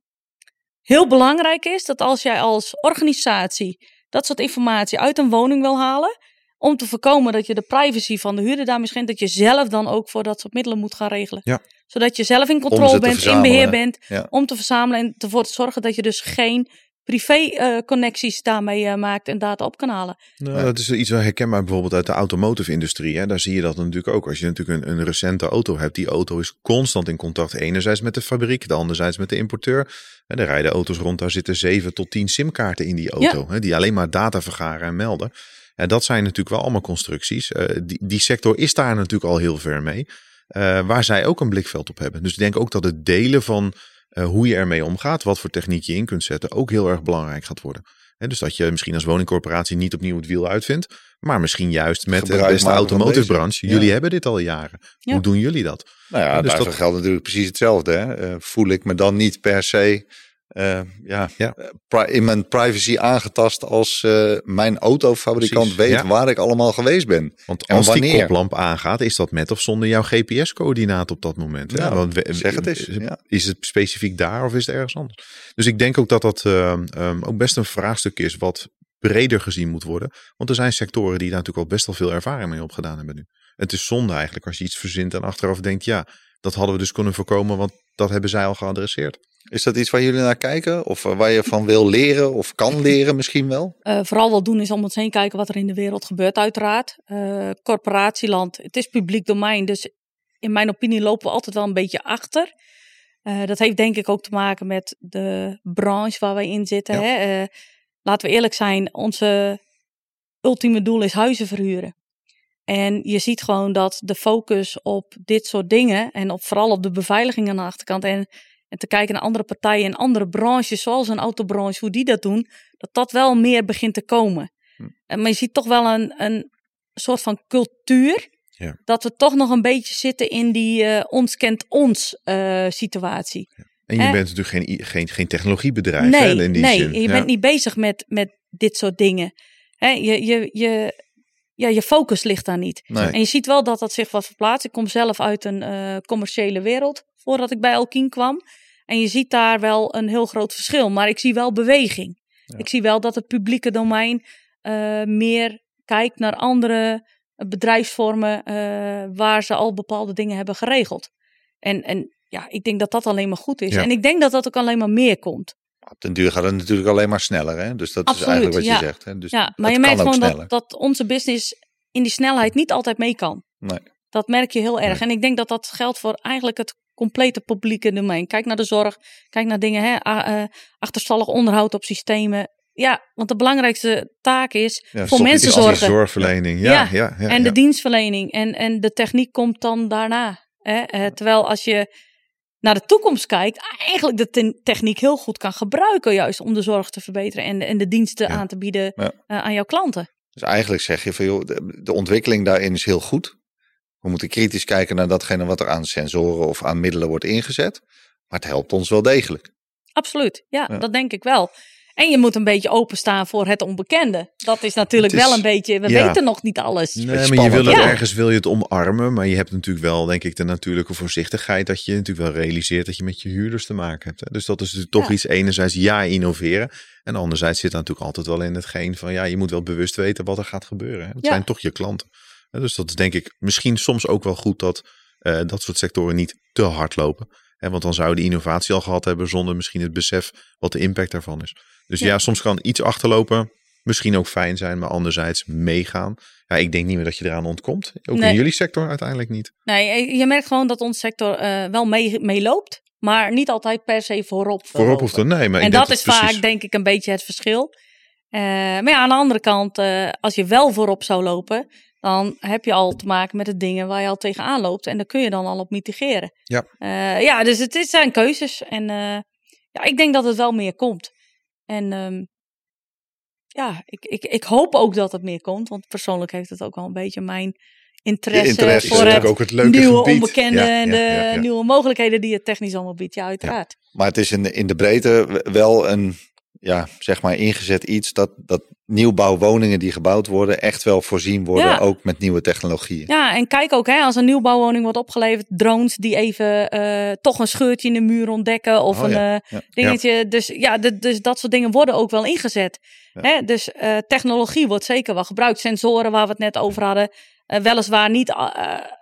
heel belangrijk is dat als jij als organisatie dat soort informatie uit een woning wil halen, om te voorkomen dat je de privacy van de huurder daarmee schendt, dat je zelf dan ook voor dat soort middelen moet gaan regelen. Ja. Zodat je zelf in controle bent, in beheer bent, om te verzamelen en ervoor te zorgen dat je dus geen privé-connecties uh, daarmee uh, maakt en data op kan halen. Nou, dat is iets herkenbaar bijvoorbeeld uit de automotive-industrie. Daar zie je dat natuurlijk ook. Als je natuurlijk een, een, recente auto hebt, die auto is constant in contact. Enerzijds met de fabriek, de anderzijds met de importeur. En er rijden auto's rond, daar zitten 7 tot 10 simkaarten in die auto. Hè, die alleen maar data vergaren en melden. En dat zijn natuurlijk wel allemaal constructies. Uh, die, die sector is daar natuurlijk al heel ver mee. Uh, waar zij ook een blikveld op hebben. Dus ik denk ook dat het delen van uh, hoe je ermee omgaat, wat voor techniek je in kunt zetten, ook heel erg belangrijk gaat worden. dus dat je misschien als woningcorporatie niet opnieuw het wiel uitvindt, maar misschien juist met de beste automotive branche. Jullie hebben dit al jaren. Hoe doen jullie dat? Nou ja, dus dat geldt natuurlijk precies hetzelfde. Hè? voel ik me dan niet per se uh, ja, ja. Eh, in mijn privacy aangetast als uh, mijn autofabrikant weet ja. waar ik allemaal geweest ben. Want als wanneer. die koplamp aangaat, is dat met of zonder jouw GPS-coördinaat op dat moment. Ja, Want zeg het eens. Ja. Is het specifiek daar of is het ergens anders? Dus ik denk ook dat dat uh, um, ook best een vraagstuk is wat breder gezien moet worden. Want er zijn sectoren die daar natuurlijk al best wel veel ervaring mee opgedaan hebben nu. Het is zonde eigenlijk als je iets verzint en achteraf denkt, ja, dat hadden we dus kunnen voorkomen, want dat hebben zij al geadresseerd. Is dat iets waar jullie naar kijken? Of eh, waar je van wil leren of kan leren misschien wel? Uh, vooral wat doen is om ons heen kijken wat er in de wereld gebeurt uiteraard. Uh, corporatieland, het is publiek domein. Dus in mijn opinie lopen we altijd wel een beetje achter. Uh, dat heeft denk ik ook te maken met de branche waar wij in zitten. Hè? laten we eerlijk zijn, onze ultieme doel is huizen verhuren. En je ziet gewoon dat de focus op dit soort dingen en op, vooral op de beveiliging aan de achterkant en en te kijken naar andere partijen en andere branches, zoals een autobranche, hoe die dat doen, dat dat wel meer begint te komen. Hm. En, maar je ziet toch wel een, een soort van cultuur. Ja. Dat we toch nog een beetje zitten in die uh, ons kent ons uh, situatie. Ja. En je bent natuurlijk geen, geen, geen technologiebedrijf nee, hè, in die nee, zin. je bent niet bezig met, met dit soort dingen. Hè, je, je, je, ja, je focus ligt daar niet. Nee. En je ziet wel dat dat zich wat verplaatst. Ik kom zelf uit een uh, commerciële wereld voordat ik bij Elkien kwam. En je ziet daar wel een heel groot verschil. Maar ik zie wel beweging. Ik zie wel dat het publieke domein uh, meer kijkt naar andere bedrijfsvormen uh, waar ze al bepaalde dingen hebben geregeld. En, en ja, ik denk dat dat alleen maar goed is. En ik denk dat dat ook alleen maar meer komt. Op den duur gaat het natuurlijk alleen maar sneller. Hè? Dus dat is eigenlijk wat je zegt. Hè? Dus ja, maar je merkt gewoon dat, dat onze business in die snelheid niet altijd mee kan. Nee. Dat merk je heel erg. En ik denk dat dat geldt voor eigenlijk het complete publieke domein. Kijk naar de zorg, kijk naar dingen, hè, uh, achterstallig onderhoud op systemen. Ja, want de belangrijkste taak is voor mensen zorgen. Zorgverlening, ja. ja, ja, en de dienstverlening. En, en de techniek komt dan daarna. Hè? Uh, terwijl als je naar de toekomst kijkt, eigenlijk de techniek heel goed kan gebruiken, juist om de zorg te verbeteren en, en de diensten aan te bieden uh, aan jouw klanten. Dus eigenlijk zeg je van joh, de, de, ontwikkeling daarin is heel goed. We moeten kritisch kijken naar datgene wat er aan sensoren of aan middelen wordt ingezet. Maar het helpt ons wel degelijk. Absoluut, ja, dat denk ik wel. En je moet een beetje openstaan voor het onbekende. Dat is natuurlijk wel een beetje, we weten nog niet alles. Nee, maar je wil het ergens wil je het omarmen. Maar je hebt natuurlijk wel, denk ik, de natuurlijke voorzichtigheid. Dat je natuurlijk wel realiseert dat je met je huurders te maken hebt. Dus dat is natuurlijk toch iets, enerzijds ja, innoveren. En anderzijds zit natuurlijk altijd wel in hetgeen van, ja, je moet wel bewust weten wat er gaat gebeuren. Dat zijn toch je klanten. Dus dat is denk ik misschien soms ook wel goed dat uh, dat soort sectoren niet te hard lopen. want dan zou je de innovatie al gehad hebben zonder misschien het besef wat de impact daarvan is. Dus ja. soms kan iets achterlopen misschien ook fijn zijn, maar anderzijds meegaan. Ja, ik denk niet meer dat je eraan ontkomt. Ook in jullie sector uiteindelijk niet. Nee, je merkt gewoon dat ons sector uh, wel meeloopt, maar niet altijd per se voorop. Voorop hoeft er nee, maar en dat is vaak denk ik een beetje het verschil. Uh, maar ja, aan de andere kant, uh, als je wel voorop zou lopen, dan heb je al te maken met de dingen waar je al tegenaan loopt. En daar kun je dan al op mitigeren. Ja, ja dus het, het zijn keuzes. En ja, ik denk dat het wel meer komt. En um, ja, ik, ik, ik hoop ook dat het meer komt. Want persoonlijk heeft het ook wel een beetje mijn interesse, interesse voor het, ook het leuke nieuwe gebied. onbekende en de nieuwe mogelijkheden die het technisch allemaal biedt. Ja, uiteraard. Maar het is in de, in de breedte wel een ja, zeg maar ingezet iets dat, dat nieuwbouwwoningen die gebouwd worden echt wel voorzien worden, ook met nieuwe technologieën. Ja, en kijk ook, hè, als een nieuwbouwwoning wordt opgeleverd, drones die even uh, toch een scheurtje in de muur ontdekken of oh, een uh, dingetje. Dus ja, dus dat soort dingen worden ook wel ingezet. Hè? Dus uh, technologie wordt zeker wel gebruikt. Sensoren waar we het net over hadden. weliswaar niet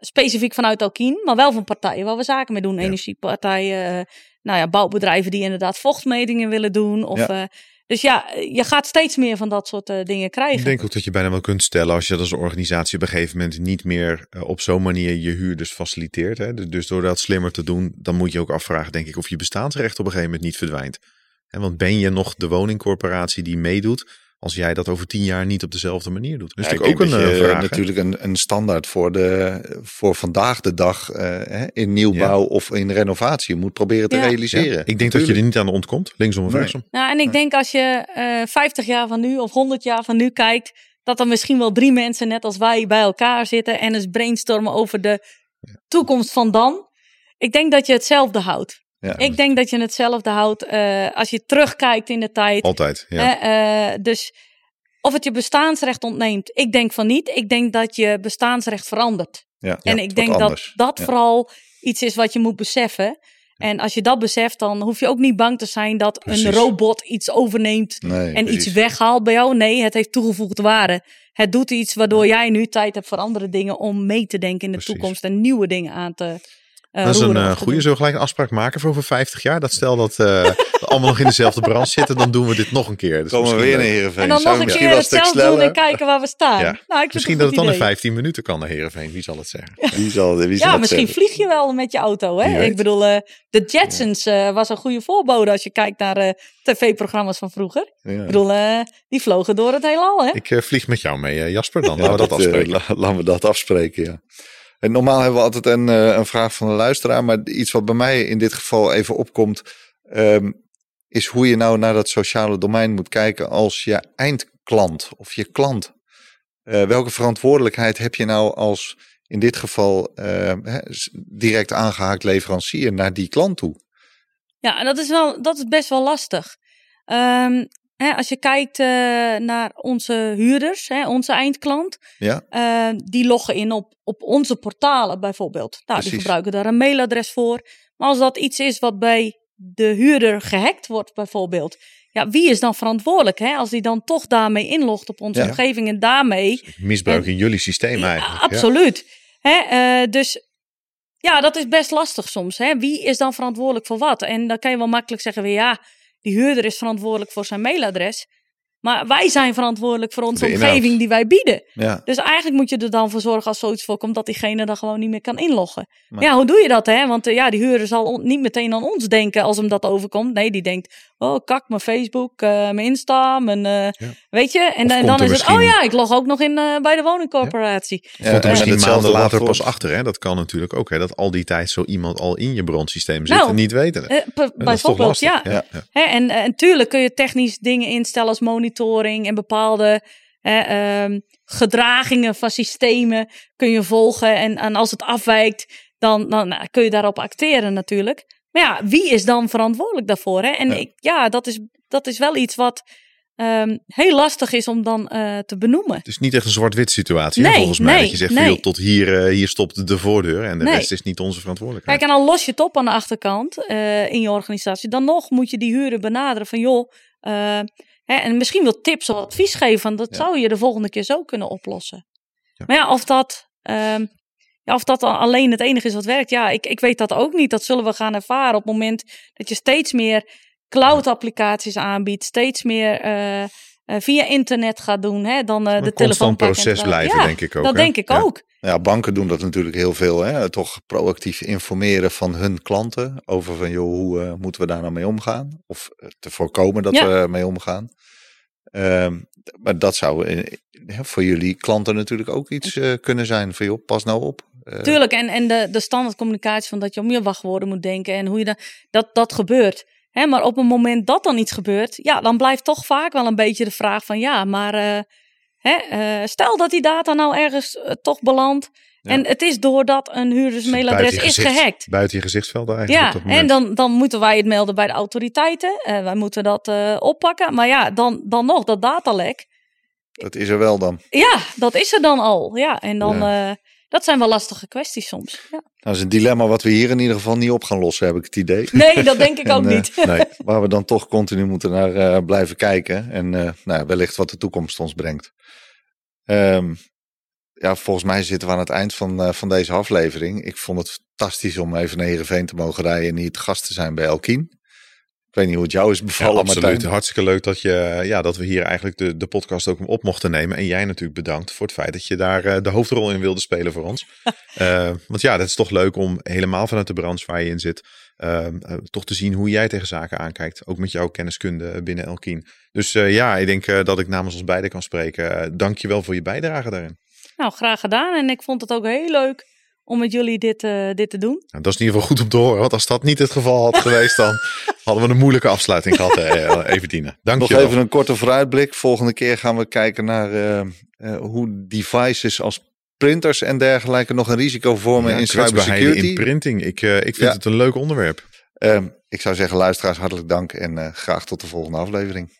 specifiek vanuit Alkien, maar wel van partijen waar we zaken mee doen. Energiepartijen, nou ja, bouwbedrijven die inderdaad vochtmetingen willen doen. Of, uh, dus ja, je gaat steeds meer van dat soort uh, dingen krijgen. Ik denk ook dat je bijna wel kunt stellen als je als organisatie op een gegeven moment niet meer uh, op zo'n manier je huurders faciliteert. Hè, dus door dat slimmer te doen, dan moet je ook afvragen, denk ik, of je bestaansrecht op een gegeven moment niet verdwijnt. Want ben je nog de woningcorporatie die meedoet? Als jij dat over tien jaar niet op dezelfde manier doet. Dus ja, ook een je, vraag. Natuurlijk een, een standaard voor, de, voor vandaag de dag uh, in nieuwbouw of in renovatie moet proberen te realiseren. Ik denk dat je er niet aan ontkomt, linksom of rechtsom. Nou, en ik denk als je uh, eh, 50 jaar van nu of 100 jaar van nu kijkt, dat er misschien wel drie mensen net als wij bij elkaar zitten en eens brainstormen over de toekomst van dan. Ik denk dat je hetzelfde houdt. Ja, ik denk dat je hetzelfde houdt uh, als je terugkijkt in de tijd. Altijd, ja. Uh, dus of het je bestaansrecht ontneemt, ik denk van niet. Ik denk dat je bestaansrecht verandert. Ja, en ik denk dat dat vooral iets is wat je moet beseffen. En als je dat beseft, dan hoef je ook niet bang te zijn dat een robot iets overneemt en iets weghaalt bij jou. Nee, het heeft toegevoegde waarde. Het doet iets waardoor jij nu tijd hebt voor andere dingen om mee te denken in de toekomst en nieuwe dingen aan te dat is een uh, goede. Zullen we gelijk een afspraak maken voor over 50 jaar? Dat stel dat uh, we allemaal nog in dezelfde branche zitten, dan doen we dit nog een keer. Dus Komen we weer naar Heerenveen. En dan nog een keer hetzelfde doen en kijken waar we staan. Ja. Nou, ik misschien dat het dan in 15 minuten kan naar Heerenveen. Wie zal het zeggen? Wie zal, wie zal ja, misschien vlieg je wel met je auto. Hè? Ik bedoel, de Jetsons was een goede voorbode als je kijkt naar tv-programma's van vroeger. Ik bedoel, die vlogen door het heelal. Hè? Ik vlieg met jou mee, Jasper. Dan laten we dat afspreken. Laten we dat afspreken, ja. En normaal hebben we altijd een, uh, een vraag van de luisteraar, maar iets wat bij mij in dit geval even opkomt, um, is hoe je nou naar dat sociale domein moet kijken als je eindklant of je klant. Uh, welke verantwoordelijkheid heb je nou als in dit geval uh, direct aangehaakt leverancier naar die klant toe? Ja, en dat is, wel, dat is best wel lastig. Um, Hè, als je kijkt uh, naar onze huurders, hè, onze eindklant, ja. Uh, die loggen in op, op onze portalen bijvoorbeeld. Nou, die gebruiken daar een mailadres voor. Maar als dat iets is wat bij de huurder gehackt wordt bijvoorbeeld, ja, wie is dan verantwoordelijk? Hè? Als die dan toch daarmee inlogt op onze omgeving en daarmee... Misbruik in jullie systeem eigenlijk. Absoluut. Hè, uh, dus ja, dat is best lastig soms. Hè? Wie is dan verantwoordelijk voor wat? En dan kan je wel makkelijk zeggen, weer, ja, die huurder is verantwoordelijk voor zijn mailadres. Maar wij zijn verantwoordelijk voor onze omgeving die wij bieden. Ja. Dus eigenlijk moet je er dan voor zorgen als zoiets voorkomt dat diegene dan gewoon niet meer kan inloggen. Ja, hoe doe je dat hè? Want uh, ja, die huurder zal niet meteen aan ons denken als hem dat overkomt. Nee, die denkt, oh kak, mijn Facebook, uh, mijn Insta, mijn, uh, weet je. En, en dan is het, oh ja, ik log ook nog in bij de woningcorporatie. Ja, komt er misschien maanden later pas achter hè? Dat kan natuurlijk ook hè, dat al die tijd zo iemand al in je brandsysteem zit nou, en niet weten. bijvoorbeeld, ja. ja. Hè, en, en tuurlijk kun je technisch dingen instellen als monitor monitoring en bepaalde ehm, gedragingen van systemen kun je volgen. En, en als het afwijkt, dan, dan nou, kun je daarop acteren natuurlijk. Maar ja, wie is dan verantwoordelijk daarvoor? Hè? En ja. Ik, ja, dat is, dat is wel iets wat um, heel lastig is om dan uh, te benoemen. Het is niet echt een zwart-wit situatie nee, volgens mij. Nee, dat je zegt, nee. tot hier, uh, hier stopt de voordeur en de rest is niet onze verantwoordelijkheid. Kijk, en al los je het op aan de achterkant uh, in je organisatie. Dan nog moet je die huren benaderen van joh, Hè, en misschien wel tips of advies geven. Dat zou je de volgende keer zo kunnen oplossen. Ja. Maar ja, of dat, um, ja, of dat alleen het enige is wat werkt. Ja, ik, ik weet dat ook niet. Dat zullen we gaan ervaren op het moment dat je steeds meer cloud applicaties aanbiedt. Steeds meer uh, uh, via internet gaat doen. Hè, dan uh, de telefoon. proces blijven, denk ik ook. Dat denk ik ook. Ja, banken doen dat natuurlijk heel veel. Hè? Toch proactief informeren van hun klanten over van joh, hoe moeten we daar nou mee omgaan? Of te voorkomen dat we mee omgaan. Uh, maar dat zou voor jullie klanten natuurlijk ook iets kunnen zijn. Van joh, pas nou op. Tuurlijk, en, en de, de standaard communicatie van dat je om je wachtwoorden moet denken en hoe je dat, dat, dat gebeurt. Hè, maar op een moment dat dan iets gebeurt, ja, dan blijft toch vaak wel een beetje de vraag van ja, maar uh, hè, uh, stel dat die data nou ergens uh, toch belandt. Ja. En het is doordat een huurdersmailadres is gehackt. Buiten je gezichtsveld eigenlijk. Ja, en dan, dan moeten wij het melden bij de autoriteiten. wij moeten dat oppakken. Maar ja, dan, dan nog, dat datalek. Dat is er wel dan. Ja, dat is er dan al. Ja, en dan, ja dat zijn wel lastige kwesties soms. Ja. Dat is een dilemma wat we hier in ieder geval niet op gaan lossen, heb ik het idee. Nee, dat denk ik ook eh, niet. nee, waar we dan toch continu moeten naar uh, blijven kijken. En uh, nou, wellicht wat de toekomst ons brengt. Um, ja, volgens mij zitten we aan het eind van, van deze aflevering. Ik vond het fantastisch om even naar Heerenveen te mogen rijden en hier te gast te zijn bij Elkien weet niet hoe het jou is bevallen. Ja, absoluut. Martijn. Hartstikke leuk dat, je, ja, dat we hier eigenlijk de, de podcast ook op mochten nemen. En jij natuurlijk bedankt voor het feit dat je daar uh, de hoofdrol in wilde spelen voor ons. uh, want ja, dat is toch leuk om helemaal vanuit de branche waar je in zit. Uh, toch te zien hoe jij tegen zaken aankijkt. Ook met jouw kenniskunde binnen Elkien. Dus ja, ik denk dat ik namens ons beiden kan spreken. Dank je wel voor je bijdrage daarin. Nou, graag gedaan. En ik vond het ook heel leuk om met jullie dit, uh, dit te doen. Nou, dat is in ieder geval goed om te horen. Want als dat niet het geval had geweest, dan hadden we een moeilijke afsluiting gehad. Uh, even dienen. Dank Nog even een korte vooruitblik. Volgende keer gaan we kijken naar uh, hoe devices als printers en dergelijke nog een risico vormen ja, in cybersecurity. in printing. Ik, ik vind ja. het een leuk onderwerp. Ehm, ik zou zeggen, luisteraars, hartelijk dank en graag tot de volgende aflevering.